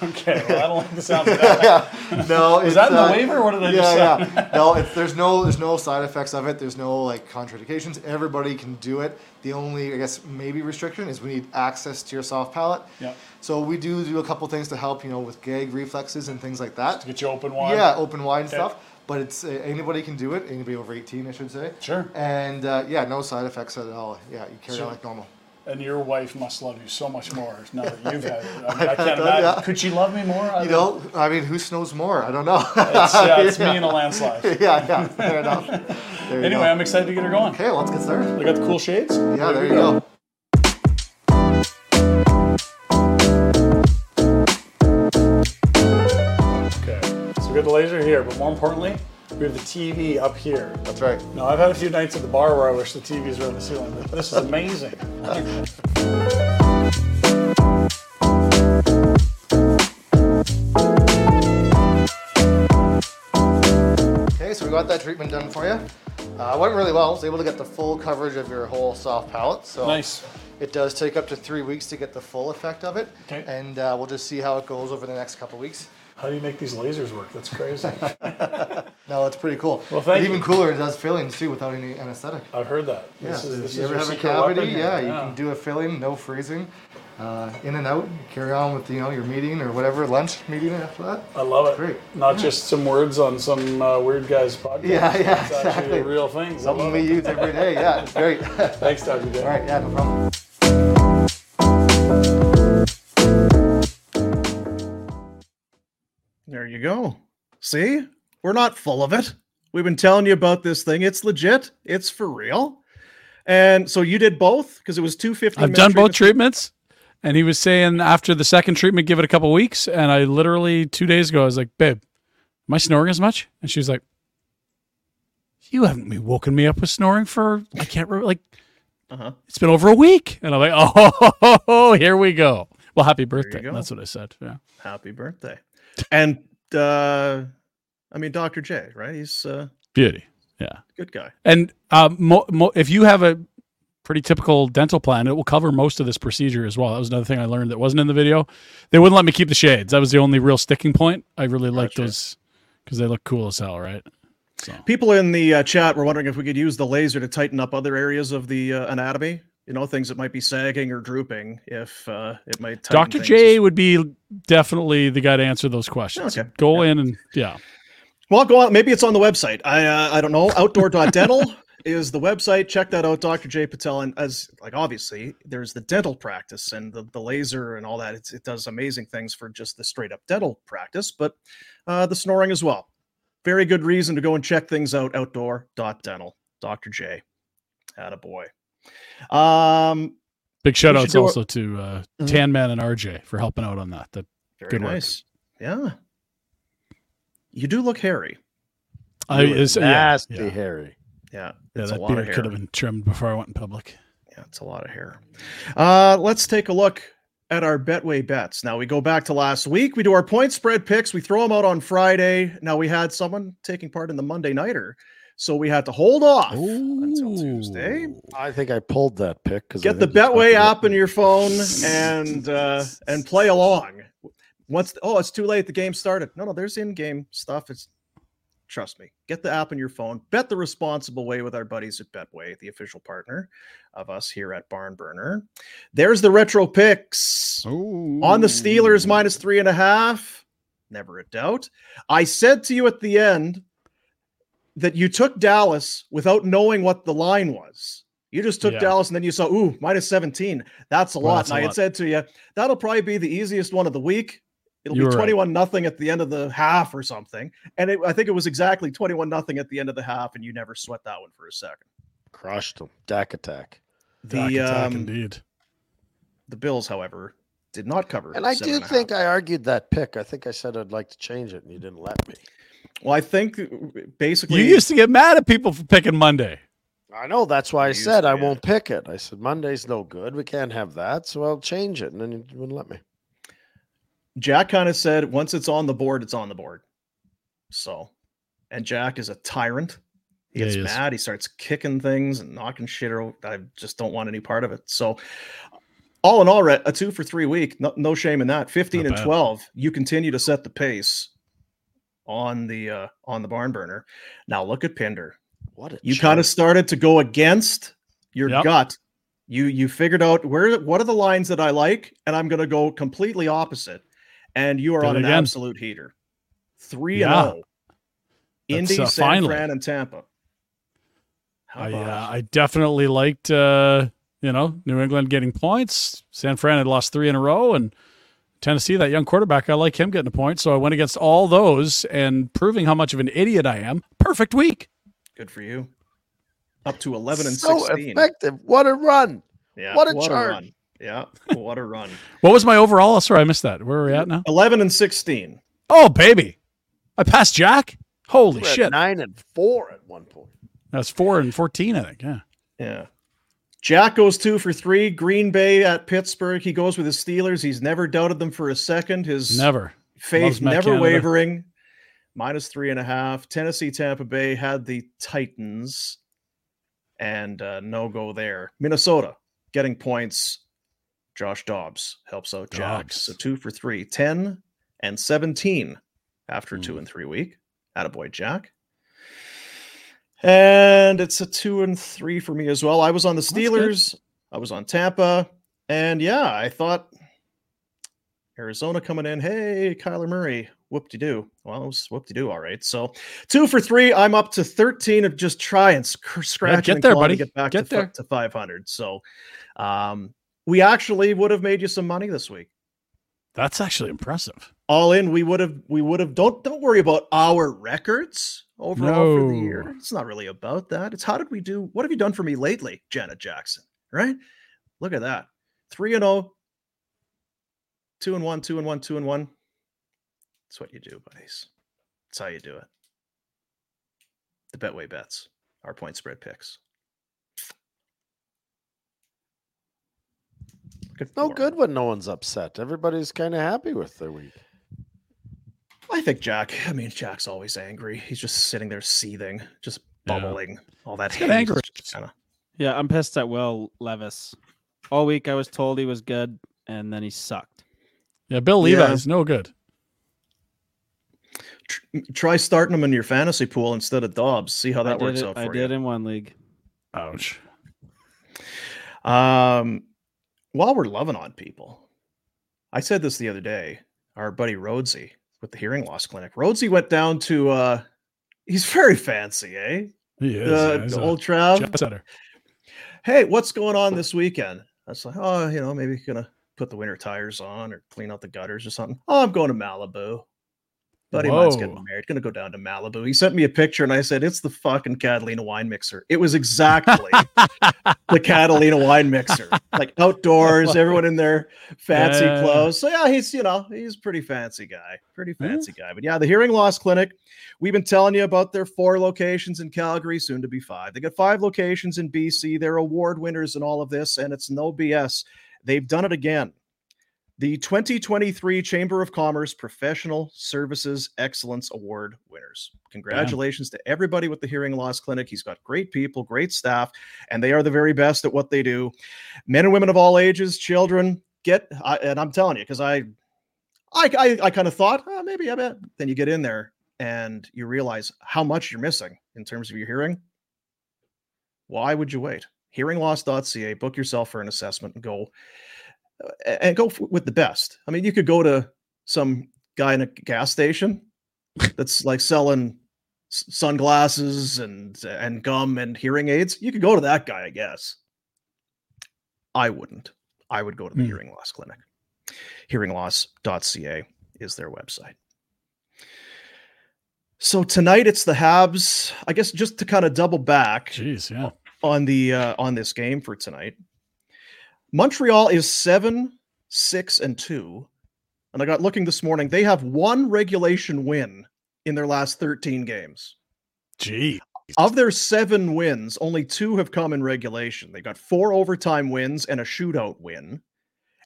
okay, well, I don't like the sound of that. no, is that in the uh, waiver? What did I yeah, just say? Yeah, No, it's, there's no there's no side effects of it. There's no like contraindications. Everybody can do it. The only I guess maybe restriction is we need access to your soft palate. Yeah. So we do do a couple things to help you know with gag reflexes and things like that. To get you open wide? Yeah, open wide and Okay. stuff. But it's uh, anybody can do it. Anybody over 18, I should say. Sure. And uh, yeah, no side effects at all. Yeah, you carry So- on like normal. And your wife must love you so much more now that you've had it. I, mean, I've can't imagine. yeah. Could she love me more? I You don't- know, I mean, who snows more? I don't know. It's, yeah, it's me in a landslide. yeah, yeah, fair enough. There Anyway, go. I'm excited to get her going. Okay, let's get started. We got the cool shades? Yeah, there you go. Okay, so we got the laser here, but more importantly, we have the TV up here. That's right. Now, I've had a few nights at the bar where I wish the TVs were on the ceiling, but this is amazing. Okay, so we got that treatment done for you. Uh, it went really well. I was able to get the full coverage of your whole soft palate. So Nice. It does take up to three weeks to get the full effect of it. Okay. And uh, we'll just see how it goes over the next couple weeks. How do you make these lasers work? That's crazy. No, that's pretty cool. Well, thank you. even cooler, it does fillings too without any anesthetic. I've heard that. Yeah, This is, if this you ever have a cavity, yeah, you can do a filling, no freezing, uh, in and out. Carry on with you know your meeting or whatever lunch meeting after that. I love it. Great. Not Yeah. just some words on some uh, weird guy's podcast. Yeah, yeah, It's actually exactly. a real thing. I Something we use every day. Yeah, it's great. Thanks, Dr. J. All right, yeah, no problem. You go. See? We're not full of it. We've been telling you about this thing. It's legit. It's for real. And so you did both because it was 250 I've done both treatments. And he was saying after the second treatment, give it a couple weeks. And I literally two days ago, I was like, babe, am I snoring as much? And she was like, you haven't been woken me up with snoring for, I can't remember, like, Uh-huh. it's been over a week. And I'm like, oh, here we go. Well, happy birthday. That's what I said. Yeah. Happy birthday. And uh I mean Dr. J, right? He's uh Beauty. Yeah. good guy. And um, mo- mo- if you have a pretty typical dental plan, it will cover most of this procedure as well. That was another thing I learned that wasn't in the video. They wouldn't let me keep the shades. That was the only real sticking point. I really like those because they look cool as hell, right? So People in the uh, chat were wondering if we could use the laser to tighten up other areas of the uh, anatomy. You know, things that might be sagging or drooping. If uh, it might. Dr. J would be definitely the guy to answer those questions. Okay. Go in and yeah. Well, go on. Maybe it's on the website. I uh, I don't know. Outdoor.dental is the website. Check that out, Dr. J Patel. And as like obviously, there's the dental practice and the, the laser and all that. It's, it does amazing things for just the straight up dental practice, but uh, the snoring as well. Very good reason to go and check things out. Outdoor.dental. Dr. J. Attaboy. Um, Big shout outs should do also to uh, Mhm. Tan Man and RJ for helping out on that. That very good work. nice. Yeah. You do look hairy. I You were is yeah, nasty, yeah. Harry. Yeah, Yeah, it's a that lot of beard hair. could have been trimmed before I went in public. Yeah, it's a lot of hair. Uh, let's take a look at our Betway bets. Now we go back to last week. We do our point spread picks. We throw them out on Friday. Now we had someone taking part in the Monday nighter, so we had to hold off until Tuesday. I think I pulled that pick because Get the Betway app in your phone and uh, and play along. Once oh, it's too late. The game started. No, no, there's in-game stuff. It's trust me. Get the app in your phone. Bet the responsible way with our buddies at Betway, the official partner of us here at Barnburner. There's the retro picks on the Steelers minus three and a half. Never a doubt. I said to you at the end that you took Dallas without knowing what the line was. You just took Yeah. Dallas and then you saw, ooh, minus 17. That's a Well, lot. that's and a I had lot. said to you, that'll probably be the easiest one of the week. It'll You be were right. 21 nothing at the end of the half or something. And it, I think it was exactly 21 nothing at the end of the half, and you never sweat that one for a second. Crushed them. Dak attack. The Dak attack um, indeed. the Bills, however, did not cover. And I do and a half. think I argued that pick. I think I said I'd like to change it, and you didn't let me. Well, I think basically You used to get mad at people for picking Monday. I know. That's why I used said I won't pick it. I said Monday's no good. We can't have that, so I'll change it, and then you wouldn't let me. Jack kind of said once it's on the board, it's on the board. So, and Jack is a tyrant. He Yeah, gets he is. mad. He starts kicking things and knocking shit out. I just don't want any part of it. So, all in all, a two for three week. No, no shame in that. 15 Not and bad. 12. You continue to set the pace on the uh on the barn burner. Now look at Pinder. What a You kind of started to go against your Yep. gut. You you figured out where what are the lines that I like, and I'm gonna go completely opposite. And you are Did on an again. absolute heater. Three Yeah. and oh. Indy, uh, San finally. Fran, and Tampa. How I uh. I definitely liked uh, you know New England getting points. San Fran had lost three in a row, and Tennessee, that young quarterback, I like him getting a point. So I went against all those and proving how much of an idiot I am. Perfect week. good for you. Up to 11 and so 16. effective. What a run! Yeah, what a charge. run. Yeah, what a run. What was my overall? Sorry, I missed that. Where are we at now? 11 and 16. Oh, baby. I passed Jack. Holy You were shit. Nine and four at one point. That's four and 14, I think. Yeah. Yeah. Jack goes two for three. Green Bay at Pittsburgh. He goes with his Steelers. He's never doubted them for a second. His Never. faith never Canada. wavering. Minus three and a half. Tennessee, Tampa Bay had the Titans, and uh, no go there. Minnesota getting points. Josh Dobbs helps out Jack. Dobbs. So two for three. 10 and 17 after Hmm. two and three week. Attaboy, Jack. And it's a two and three for me as well. I was on the. Steelers. I was on Tampa. And yeah, I thought Arizona coming in. Hey, Kyler Murray. Whoop de doo. Well, it was whoop de doo. All right. So two for three. I'm up to 13 of just trying, sc- scratching, and there, clawing to buddy. get back Get to, there. to 500. So um, we actually would have made you some money this week That's actually impressive. All in we would have we would have don't don't worry about our records overall for the year. It's not really about that. It's how did we do what have you done for me lately janet jackson right? Look at that. Three and 0 2 and 1 two and one two and one. That's what you do buddies. That's how you do it. The betway bets our point spread picks. It's No good when no one's upset. Everybody's kind of happy with their week. I think Jack. I mean, Jack's always angry. He's just sitting there seething, just Yeah. bubbling, all that get hate. angry. Kind of. Yeah, I'm pissed at Will Levis. All week I was told he was good, and then he sucked. Yeah, Bill Yeah. Levi's no good. Try starting him in your fantasy pool instead of Dobbs. See how that works it- out I for did you. in one league. Ouch. Um, while we're loving on people, I said this the other day. Our buddy Rhodesy with the hearing loss clinic. Rhodesy went down to. uh He's very fancy, eh? He is. Uh, yeah, the old Trav. hey, what's going on this weekend? I was like, oh, you know, maybe gonna put the winter tires on or clean out the gutters or something. Oh, I'm going to Malibu. Buddy of mine's getting married. Gonna go down to Malibu. He sent me a picture, and I said, "It's the fucking Catalina wine mixer." It was exactly the Catalina wine mixer, like outdoors, everyone in their fancy Yeah. clothes. So yeah, he's you know he's a pretty fancy guy, pretty fancy guy. But yeah, the hearing loss clinic. We've been telling you about their four locations in Calgary, soon to be five. They got five locations in BC. They're award winners in all of this, and it's no BS. They've done it again. The 2023 Chamber of Commerce Professional Services Excellence Award winners. Congratulations to everybody with the Hearing Loss Clinic. He's got great people, great staff, and they are the very best at what they do. Men and women of all ages, children, get, I, and I'm telling you, because I, I, I, I kind of thought, oh, maybe I bet. Then you get in there and you realize how much you're missing in terms of your hearing. Why would you wait? Hearingloss.ca, book yourself for an assessment and go and go with the best. I mean, you could go to some guy in a gas station that's like selling sunglasses and and gum and hearing aids. You could go to that guy, I guess. I wouldn't. I would go to the Hmm. hearing loss clinic. Hearingloss.ca is their website. So tonight it's the Habs. I guess just to kind of double back Jeez, yeah. on the uh, on this game for tonight. Montreal is seven, six, and two. And I got looking this morning, they have one regulation win in their last 13 games. Gee. Of their seven wins, only two have come in regulation. They got four overtime wins and a shootout win.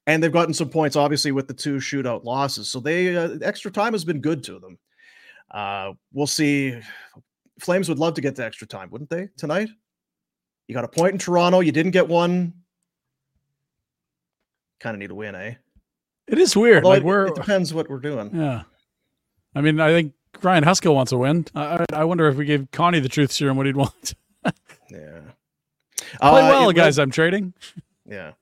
And they've gotten some points, obviously, with the two shootout losses. So they uh, extra time has been good to them. Uh, we'll see. Flames would love to get the extra time, wouldn't they, tonight? You got a point in Toronto. You didn't get one. Kind of need a win, eh? It is weird. Although like it, we're it depends what we're doing. yeah. I mean, I think Ryan Huska wants a win. I, I wonder if we gave Connie the truth serum, what he'd want. Yeah. Play Uh, well, guys. will- I'm trading. Yeah.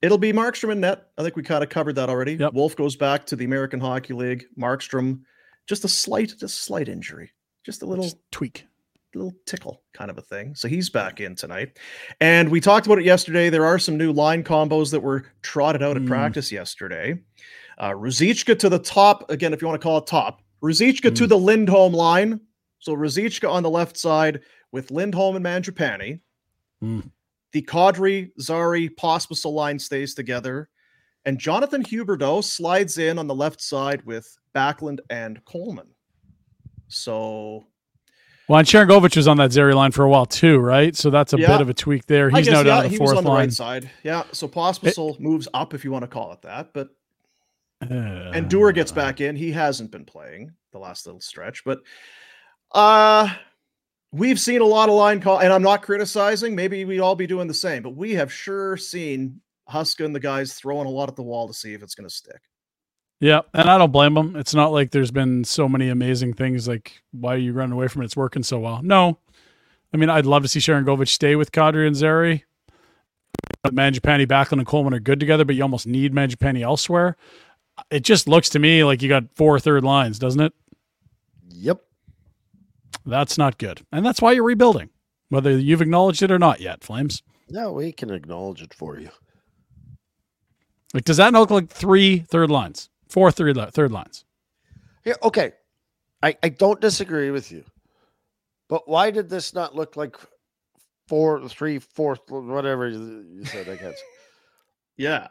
It'll be Markstrom and net. I think we kind of covered that already. Wolf goes back to the American Hockey League. Markstrom, just a slight, just a slight injury, just a little tweak, little tickle kind of a thing. So he's back in tonight. And we talked about it yesterday. There are some new line combos that were trotted out at Mm. practice yesterday. Uh, Ruzicka to the top again, if you want to call it top. Ruzicka to the Lindholm line. So Ruzicka on the left side with Lindholm and Mangiapane. Mm. The Kadri, Zary, Pospisil line stays together. And Jonathan Huberdeau slides in on the left side with Backlund and Coleman. So Well, and Sharangovich was on that Zary line for a while too, right? So that's a Yeah. bit of a tweak there. He's guess, now down yeah, to the he was fourth on the line. right side. Yeah. So Pospisil moves up if you want to call it that. But Uh, and Dewar gets back in. He hasn't been playing the last little stretch, but uh we've seen a lot of line call, and I'm not criticizing. Maybe we'd all be doing the same, but we have sure seen Huska and the guys throwing a lot at the wall to see if it's going to stick. Yeah, and I don't blame them. It's not like there's been so many amazing things like why are you running away from it? It's working so well. No. I mean, I'd love to see Sharangovich stay with Kadri and Zary. Mangiapane, Backlund, and Coleman are good together, but you almost need Mangiapane elsewhere. It just looks to me like you got four third lines, doesn't it? Yep. That's not good. And that's why you're rebuilding, whether you've acknowledged it or not yet, Flames. No, we can acknowledge it for you. Like, does that not look like three third lines? Four third, li- third lines? Yeah, okay. I, I don't disagree with you. But why did this not look like four, three, four, whatever you you said, I guess, Yeah.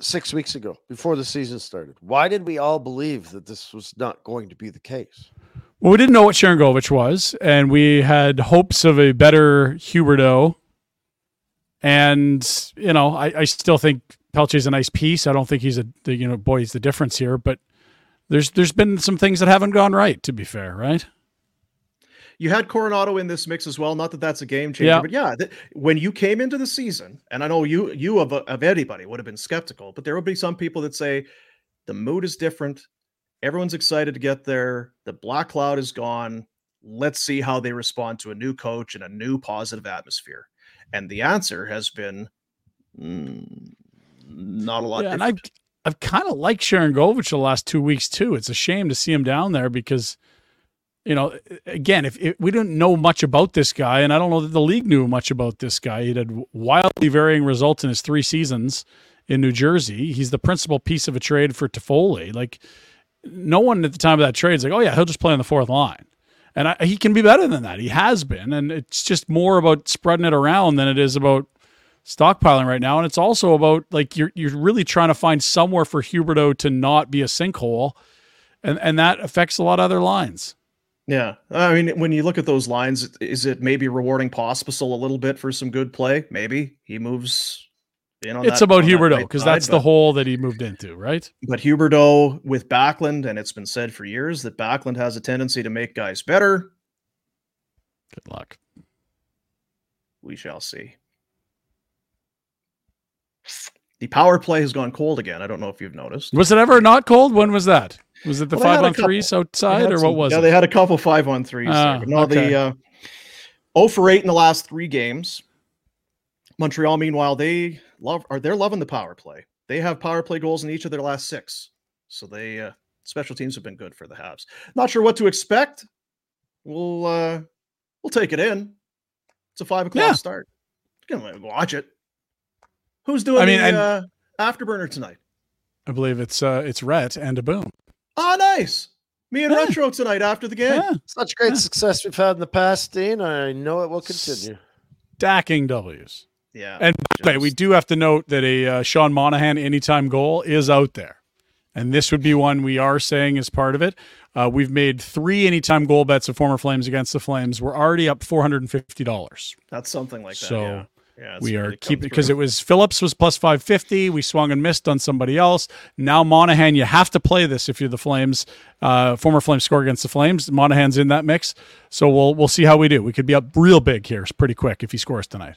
six weeks ago before the season started? Why did we all believe that this was not going to be the case? Well, we didn't know what Sharangovich was, and we had hopes of a better Huberdeau. And you know, I, I still think Pelche's a nice piece. I don't think he's a the, you know boy he's the difference here, but there's there's been some things that haven't gone right. To be fair, right? You had Coronato in this mix as well. Not that that's a game changer, Yeah. but yeah, th- when you came into the season, and I know you you of of anybody would have been skeptical, but there would be some people that say the mood is different. Everyone's excited to get there. The black cloud is gone. Let's see how they respond to a new coach and a new positive atmosphere. And the answer has been mm, not a lot. Yeah, and. I've I've kind of liked Sharangovich the last two weeks too. It's a shame to see him down there because, you know, again, if, if we didn't know much about this guy, and I don't know that the league knew much about this guy, he had wildly varying results in his three seasons in New Jersey. He's the principal piece of a trade for Toffoli. Like, no one at the time of that trade is like, oh yeah, he'll just play on the fourth line. And I, he can be better than that. He has been, and it's just more about spreading it around than it is about stockpiling right now. And it's also about like you're you're really trying to find somewhere for Huberdeau to not be a sinkhole, and and that affects a lot of other lines. Yeah, I mean, when you look at those lines, is it maybe rewarding Pospisil a little bit for some good play? Maybe he moves in on it's that, about Huberdeau because that that's but, the hole that he moved into, right? But Huberdeau with Backlund, and it's been said for years that Backlund has a tendency to make guys better. Good luck. We shall see. The power play has gone cold again. I don't know if you've noticed. Was it ever not cold? When was that? Was it the well, five on threes outside, or some, what was yeah, it? Yeah, they had a couple five on threes. Uh, no, okay. the uh, 0 for 8 in the last three games. Montreal, meanwhile, they love are they're loving the power play. They have power play goals in each of their last six. So they uh, special teams have been good for the Habs. Not sure what to expect. We'll uh, we'll take it in. It's a five o'clock yeah. start. Gonna watch it. Who's doing I mean, the uh, afterburner tonight? I believe it's uh it's Rhett and a boom. Oh, nice. Me and yeah. Retro tonight after the game. Yeah. Such great yeah. success we've had in the past, Dean. I know it will continue. Stacking W's. Yeah. And by we do have to note that a uh, Sean Monahan anytime goal is out there. And this would be one we are saying is part of it. Uh, we've made three anytime goal bets of former Flames against the Flames. We're already up four hundred and fifty dollars. That's something like that. So yeah. Yeah, we are keeping because it was Phillips was plus 550. We swung and missed on somebody else. Now Monahan, you have to play this if you're the Flames. Uh, former Flames score against the Flames. Monahan's in that mix, so we'll we'll see how we do. We could be up real big here, pretty quick if he scores tonight.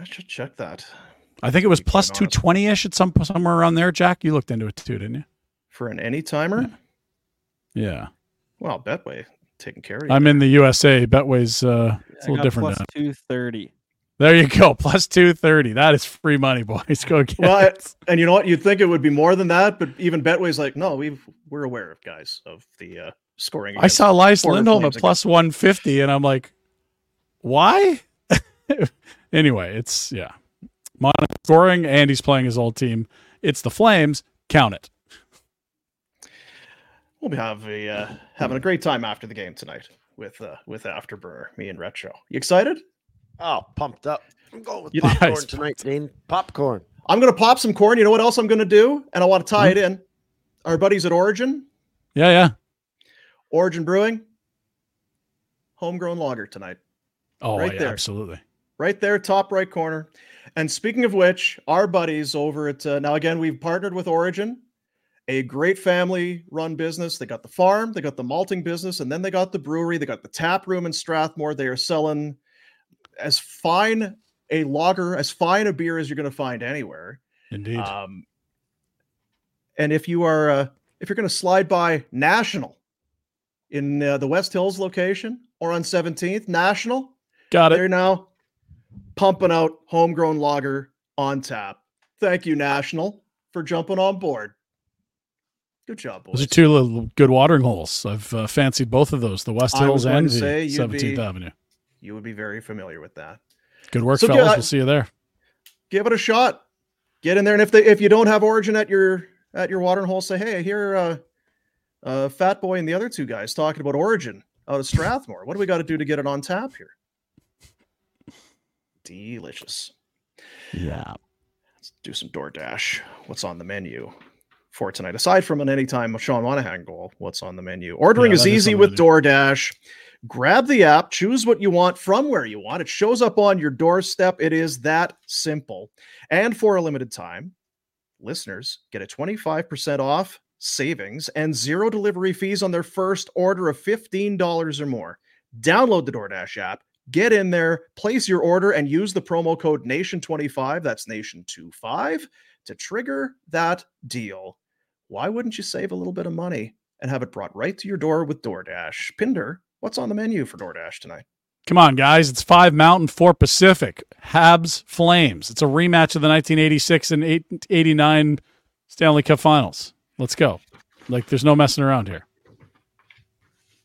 I should check that. I think it was plus two twenty ish at some somewhere around there. Jack, you looked into it too, didn't you? For an any timer. Yeah. yeah. Well, Betway taking care of you. I'm in the USA. Betway's uh, it's a little different. Plus two thirty. There you go, plus two thirty. That is free money, boys. Go get well, it. And you know what? You'd think it would be more than that, but even Betway's like, no, we we're aware of guys of the uh, scoring. I saw Elias Lindholm at plus one fifty, and I'm like, why? anyway, it's yeah. Monahan scoring and he's playing his old team. It's the Flames. Count it. We'll be have a, uh, having a great time after the game tonight with uh, with Afterburner, me and Retro. You excited? Oh, pumped up. I'm going with popcorn yeah, tonight, Dean. Popcorn. I'm going to pop some corn. You know what else I'm going to do? And I want to tie mm-hmm. it in. Our buddies at Origin. Yeah, yeah. Origin Brewing. Homegrown lager tonight. Oh, right yeah, there. absolutely. Right there, top right corner. And speaking of which, our buddies over at uh, now again, we've partnered with Origin, a great family-run business. They got the farm, they got the malting business, and then they got the brewery. They got the tap room in Strathmore. They are selling as fine a lager, as fine a beer as you're going to find anywhere. Indeed. Um, and if you are, uh, if you're going to slide by National in uh, the West Hills location or on 17th, National, got it. They're now pumping out homegrown lager on tap. Thank you, National, for jumping on board. Good job, boys. Those are two little good watering holes. I've uh, fancied both of those, the West Hills and the 17th be, Avenue. You would be very familiar with that. Good work, so fellas. we'll see you there. Give it a shot. Get in there, and if they if you don't have Origin at your at your watering hole, say, hey, here, uh, uh, Fat Boy and the other two guys talking about Origin out of Strathmore. what do we got to do to get it on tap here? delicious. Yeah. Let's do some DoorDash. What's on the menu for tonight? Aside from an anytime Sean Monahan goal, what's on the menu? Ordering yeah, is easy is with DoorDash. Grab the app, choose what you want from where you want. It shows up on your doorstep. It is that simple. And for a limited time, listeners get a 25% off savings and zero delivery fees on their first order of $15 or more. Download the DoorDash app Get in there, place your order, and use the promo code Nation25, that's Nation25, to trigger that deal. Why wouldn't you save a little bit of money and have it brought right to your door with DoorDash? Pinder, what's on the menu for DoorDash tonight? Come on, guys. It's five Mountain, four Pacific. Habs Flames. It's a rematch of the 1986 and 89 Stanley Cup finals. Let's go. Like, there's no messing around here.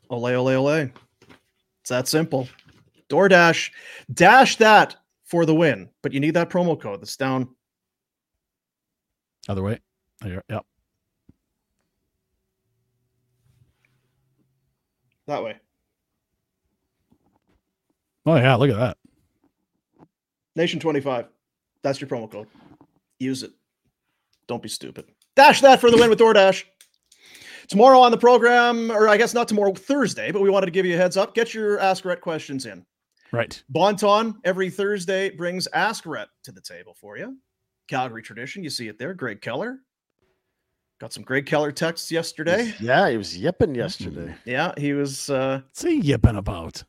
Ole, ole, ole. It's that simple. DoorDash, dash that for the win, but you need that promo code that's down. Other way. There, yep. That way. Oh yeah, look at that. Nation 25. That's your promo code. Use it. Don't be stupid. Dash that for the win with DoorDash. Tomorrow on the program, or I guess not tomorrow, Thursday, but we wanted to give you a heads up. Get your Ask Rhett questions in. Right. Bon Ton every Thursday brings Ask Rhett to the table for you. Calgary tradition. You see it there. Greg Keller. Got some Greg Keller texts yesterday. Yeah, he was yipping yesterday. Yeah, he was. uh What's he yipping about?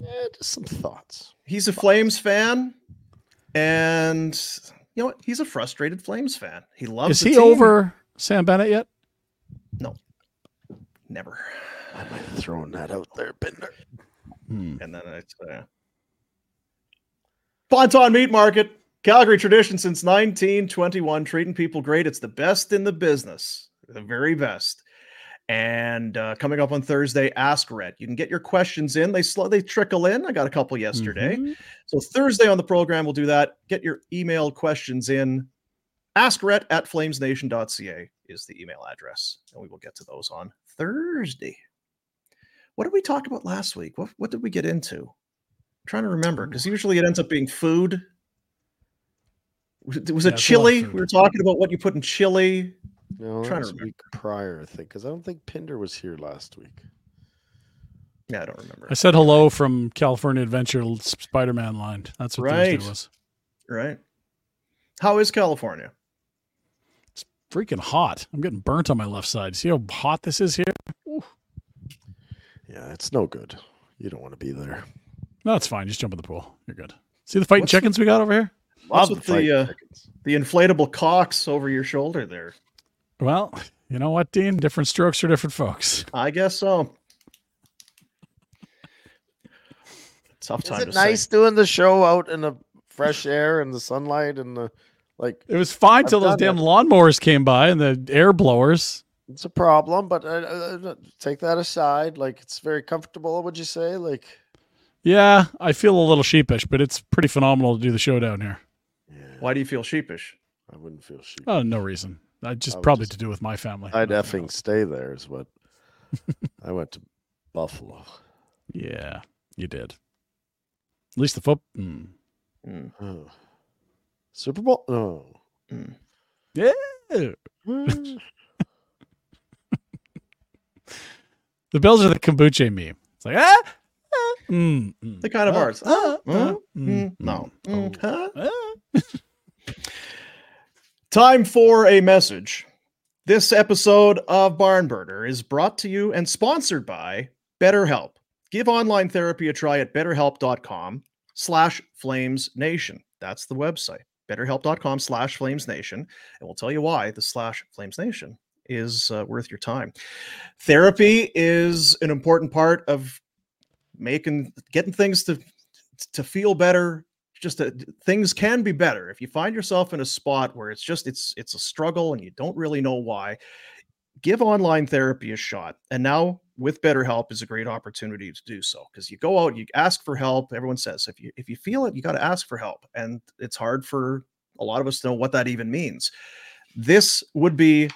Yeah, just some thoughts. He's a Flames fan, and you know what? He's a frustrated Flames fan. He loves. Is the he team. over Sam Bennett yet? No, never. I might have thrown that out there, Bender. And then it's uh, Bon Ton Meat Market, Calgary tradition since 1921, treating people great. It's the best in the business, the very best. And uh, coming up on Thursday, Ask Rhett. You can get your questions in. They slow, they trickle in. I got a couple yesterday. Mhm. So Thursday on the program, we'll do that. Get your email questions in. AskRhett at flamesnation.ca is the email address, and we will get to those on Thursday. What did we talk about last week? What, what did we get into? I'm trying to remember because usually it ends up being food. Was it, was Yeah, it a chili? We were talking about what you put in chili. No, Trying to was week prior, I think, because I don't think Pinder was here last week. Yeah, I don't remember. I said hello from California Adventure Spider Man line. That's what Right. Thursday was. Right. How is California? It's freaking hot. I'm getting burnt on my left side. See how hot this is here? Yeah, it's no good. You don't want to be there. No, it's fine. Just jump in the pool. You're good. See the fighting What's- chickens we got over here? What's Love with the fight the uh, the inflatable cocks over your shoulder there? Well, you know what, Dean? Different strokes for different folks. I guess so. Tough time Is to it nice say. doing the show out in the fresh air and the sunlight and the like? It was fine I've till those damn it. lawnmowers came by and the air blowers. It's a problem, but uh, uh, take that aside. Like it's very comfortable. Would you say? Like Yeah, I feel a little sheepish, but it's pretty phenomenal to do the show down here. Why do you feel sheepish? I wouldn't feel sheep. Oh, no reason. I just I probably just- to do with my family. I'd Nothing effing else. stay there. Is what I went to Buffalo. Yeah, you did. At least the foot. Mm. Oh. Super Bowl? No. Yeah. Mm. The Bills are the kombucha meme. It's like ah, ah, mm, mm, The kind of ah, arts. ah, Uh, ah, uh, mm, mm, no. mm, Mm, huh? ah. Time for a message. This episode of Barnburner is brought to you and sponsored by BetterHelp. Give online therapy a try at betterhelp.com slash flames nation. That's the website. Betterhelp.com slash flames nation. And we'll tell you why the slash flames nation is uh, worth your time. Therapy is an important part of making getting things to to feel better just that things can be better. If you find yourself in a spot where it's just it's it's a struggle and you don't really know why give online therapy a shot. And now with betterhelp is a great opportunity to do so because you go out you ask for help everyone says if you if you feel it you got to ask for help. And it's hard for a lot of us to know what that even means. This would be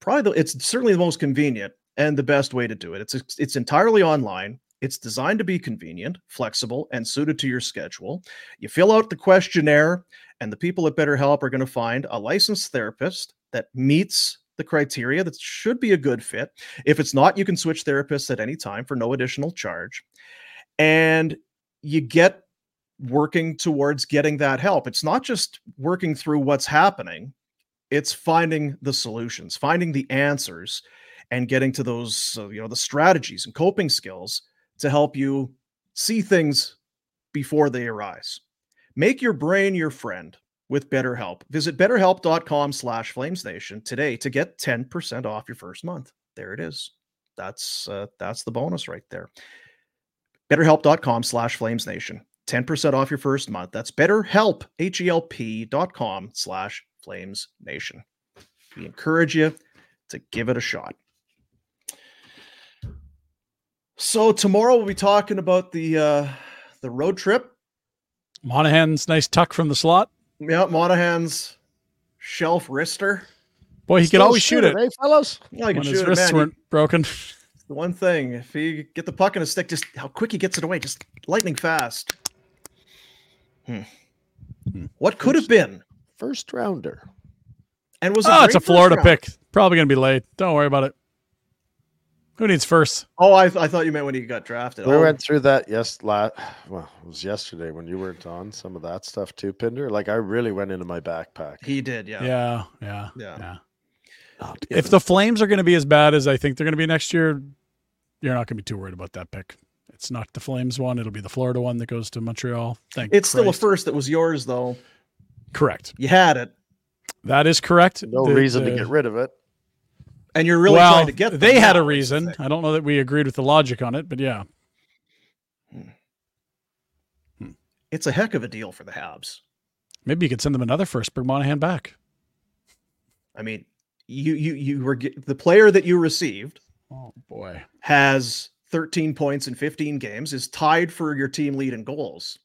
probably the, it's certainly the most convenient and the best way to do it. It's it's entirely online it's designed to be convenient, flexible, and suited to your schedule. You fill out the questionnaire, and the people at BetterHelp are going to find a licensed therapist that meets the criteria that should be a good fit. If it's not, you can switch therapists at any time for no additional charge. And you get working towards getting that help. It's not just working through what's happening, it's finding the solutions, finding the answers, and getting to those, uh, you know, the strategies and coping skills to help you see things before they arise. Make your brain your friend with BetterHelp. Visit betterhelp.com slash flamesnation today to get 10% off your first month. There it is. That's uh, that's the bonus right there. BetterHelp.com slash flamesnation. 10% off your first month. That's betterhelp, H-E-L-P dot com slash flamesnation. We encourage you to give it a shot. So tomorrow we'll be talking about the uh the road trip. Monahan's nice tuck from the slot. Yeah, Monahan's shelf wrister. Boy, he could always shoot it eh, fellas? Yeah, I can when his shoot it, wrists man. weren't broken. the one thing. If you get the puck in a stick, just how quick he gets it away, just lightning fast. Hmm. What could have been first rounder? And was oh, a it's a Florida round. pick. Probably going to be late. Don't worry about it. Who needs first? Oh, I, I thought you meant when he got drafted. We Oh, went through that yes, la- well, it was yesterday when you weren't on some of that stuff too, Pinder. Like I really went into my backpack. He did, yeah. Yeah, yeah, yeah. If the Flames are going to be as bad as I think they're going to be next year, you're not going to be too worried about that pick. It's not the Flames one; it'll be the Florida one that goes to Montreal. Thank It's still a first that was yours, though. correct. You had it, That is correct. No The- reason the- to get rid of it. And you're really well, trying to get. them they had a reason. I don't know that we agreed with the logic on it, but yeah. Hmm. It's a heck of a deal for the Habs. Maybe you could send them another first. Bring Monahan back. I mean, you you you were the player that you received Oh boy. has 13 points in 15 games, is tied for your team lead in goals,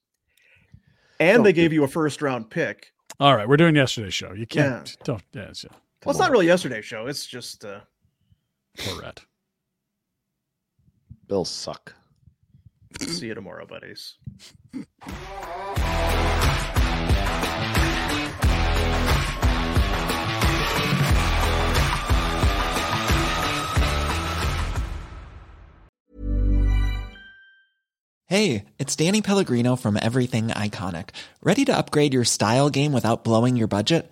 and they gave you a first round pick. All right, we're doing yesterday's show. You can't. Don't. Yeah, it's. Well, it's not really yesterday's show. It's just uh, Poor Rhett. Bills suck. see you tomorrow, buddies. Hey, it's Danny Pellegrino from Everything Iconic. Ready to upgrade your style game without blowing your budget?